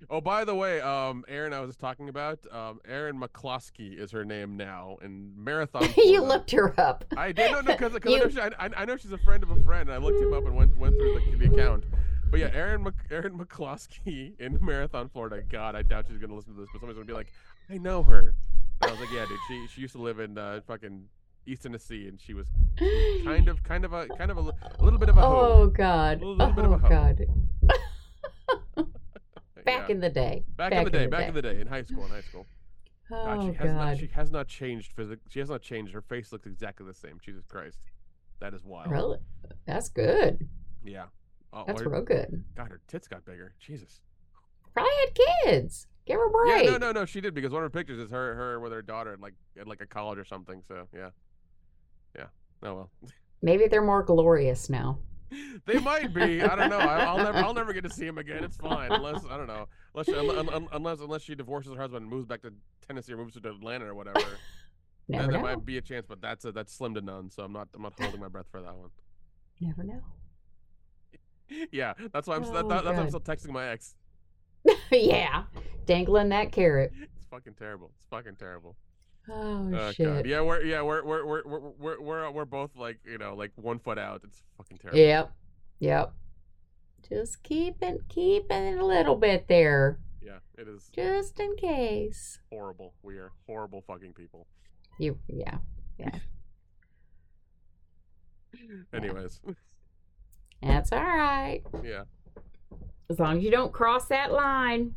Oh, by the way, um, Aaron, I was talking about, um, Aaron McCloskey is her name now in Marathon. you looked her up. I did no, no, because I, You- know she, I, I know she's a friend of a friend. And I looked him up and went went through the, the account. But yeah, Aaron Mc, Aaron McCloskey in Marathon, Florida. God, I doubt she's gonna listen to this, but somebody's gonna be like, I know her. And I was like, yeah, dude. She she used to live in uh, fucking East Tennessee, and she was kind of kind of a kind of a, a little bit of a hoe. Oh God. A little bit of a Oh hoe. God. Back Yeah. in the day. back, in the day, back in the day, in high school, in high school. God, Oh she has not God. she has not changed physic. She has not changed. Her face looks exactly the same. Jesus Christ, that is wild. Really? That's good. Yeah. Oh, That's real good. God, her tits got bigger. Jesus. Probably had kids. Give her a break. Yeah, no, no, no. She did because one of her pictures is her, her with her daughter at like at like a college or something. So yeah, yeah. Oh well, Maybe they're more glorious now. they might be. I don't know. I, I'll never, I'll never get to see him again. It's fine, unless I don't know, unless she, un, un, unless unless she divorces her husband and moves back to Tennessee or moves to Atlanta or whatever. Never then there might be a chance, but that's a, that's slim to none. So I'm not I'm not holding my breath for that one. Never know. Yeah, that's why I'm s- that, Oh, that, that's why I'm still texting my ex. yeah. Dangling that carrot. It's fucking terrible. It's fucking terrible. Oh, Oh, shit. God. Yeah, we're yeah we're we're we're we're we're we're, uh, we're both like you know like one foot out. It's fucking terrible. Yep. Yep. Just keep it keep it a little bit there. Yeah, it is Just in case. horrible. We are horrible fucking people. You yeah yeah. Anyways, That's all right. yeah. As long as you don't cross that line.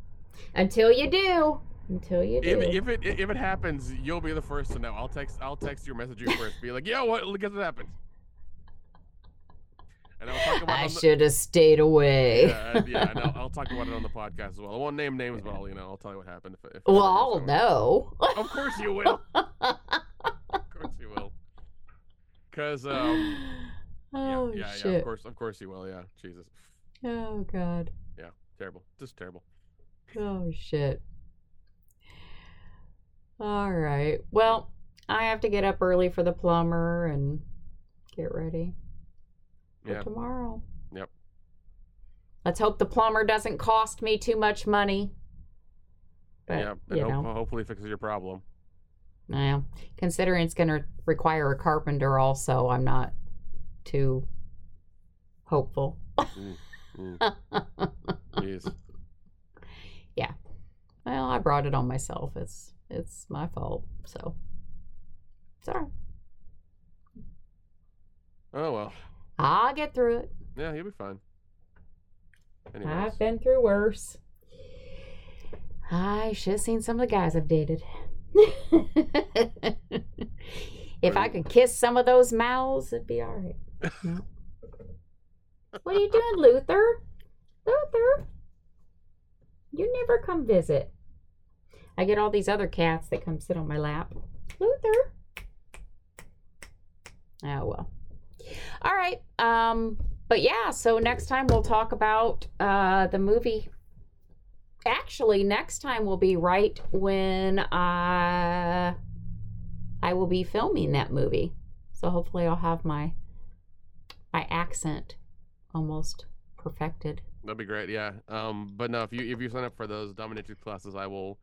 Until you do. Until you do. If, if it if it happens, you'll be the first to know. I'll text I'll text you or message you first. Be like, yeah, what? Guess what happened? And I'll talk about I should have stayed away. yeah, yeah, and I'll, I'll talk about it on the podcast as well. I won't name names, but I'll you know I'll tell you what happened. If, if Well, I'll know. Of course you will. of course you will. Cause um oh yeah, yeah, yeah, of course of course he will, yeah. Jesus. Oh god. Yeah, terrible. Just terrible. Oh shit. All right. Well, I have to get up early for the plumber and get ready for tomorrow. Yep. Let's hope the plumber doesn't cost me too much money. But yeah. And you hope, know, hopefully fixes your problem. yeah. Considering it's going to require a carpenter, also, I'm not too hopeful. Mm. Jeez. Well, I brought it on myself. It's it's my fault. So sorry. Oh well. I'll get through it. Yeah, you'll be fine. Anyways. I've been through worse. I should have seen some of the guys I've dated. if I could kiss some of those mouths, it'd be all right. What are you doing, Luther? Luther? You never come visit. I get all these other cats that come sit on my lap. Luther. Oh well. All right. Um but yeah, so next time we'll talk about uh the movie. Actually, next time will be right when uh I will be filming that movie. So hopefully I'll have my my accent almost perfected. That'd be great, yeah. Um, but no, if you if you sign up for those dominatrix classes, I will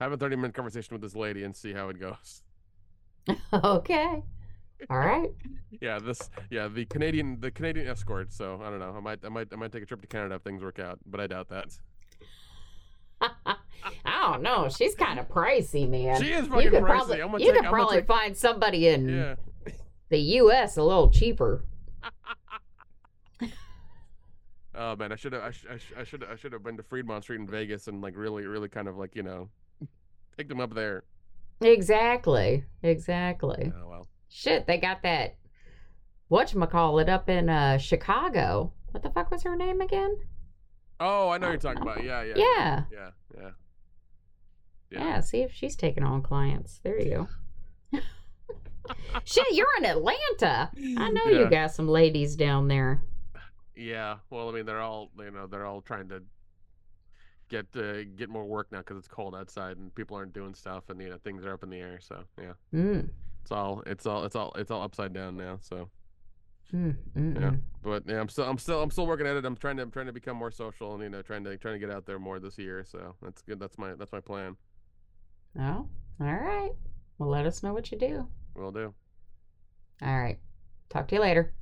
have a thirty minute conversation with this lady and see how it goes. okay. All right. Yeah, this yeah the Canadian the Canadian escort. So I don't know. I might I might I might take a trip to Canada if things work out, but I doubt that. I don't know. She's kind of pricey, man. She is you could pricey. probably I'm you take- could I'm probably take- find somebody in Yeah. the U.S. a little cheaper. Oh man, I should have I, sh- I, sh- I should I should have been to Fremont Street in Vegas and like really really kind of like you know picked them up there. Exactly. Exactly. Oh well. Shit, they got that what call it up in uh Chicago. What the fuck was her name again? Oh, I know you're talking about. Yeah, yeah. Yeah. Yeah, Yeah. see if she's taking on clients. There you go. Shit, you're in Atlanta. I know you got some ladies down there. Yeah, well, I mean, they're all you know, they're all trying to get uh, get more work now because it's cold outside and people aren't doing stuff and you know things are up in the air. So yeah, Mm. it's all it's all it's all it's all upside down now. So, Mm, Yeah. but yeah, I'm still I'm still I'm still working at it. I'm trying to I'm trying to become more social and you know trying to trying to get out there more this year. So that's good. That's my that's my plan. Oh, all right. Well, let us know what you do. Will do. All right. Talk to you later.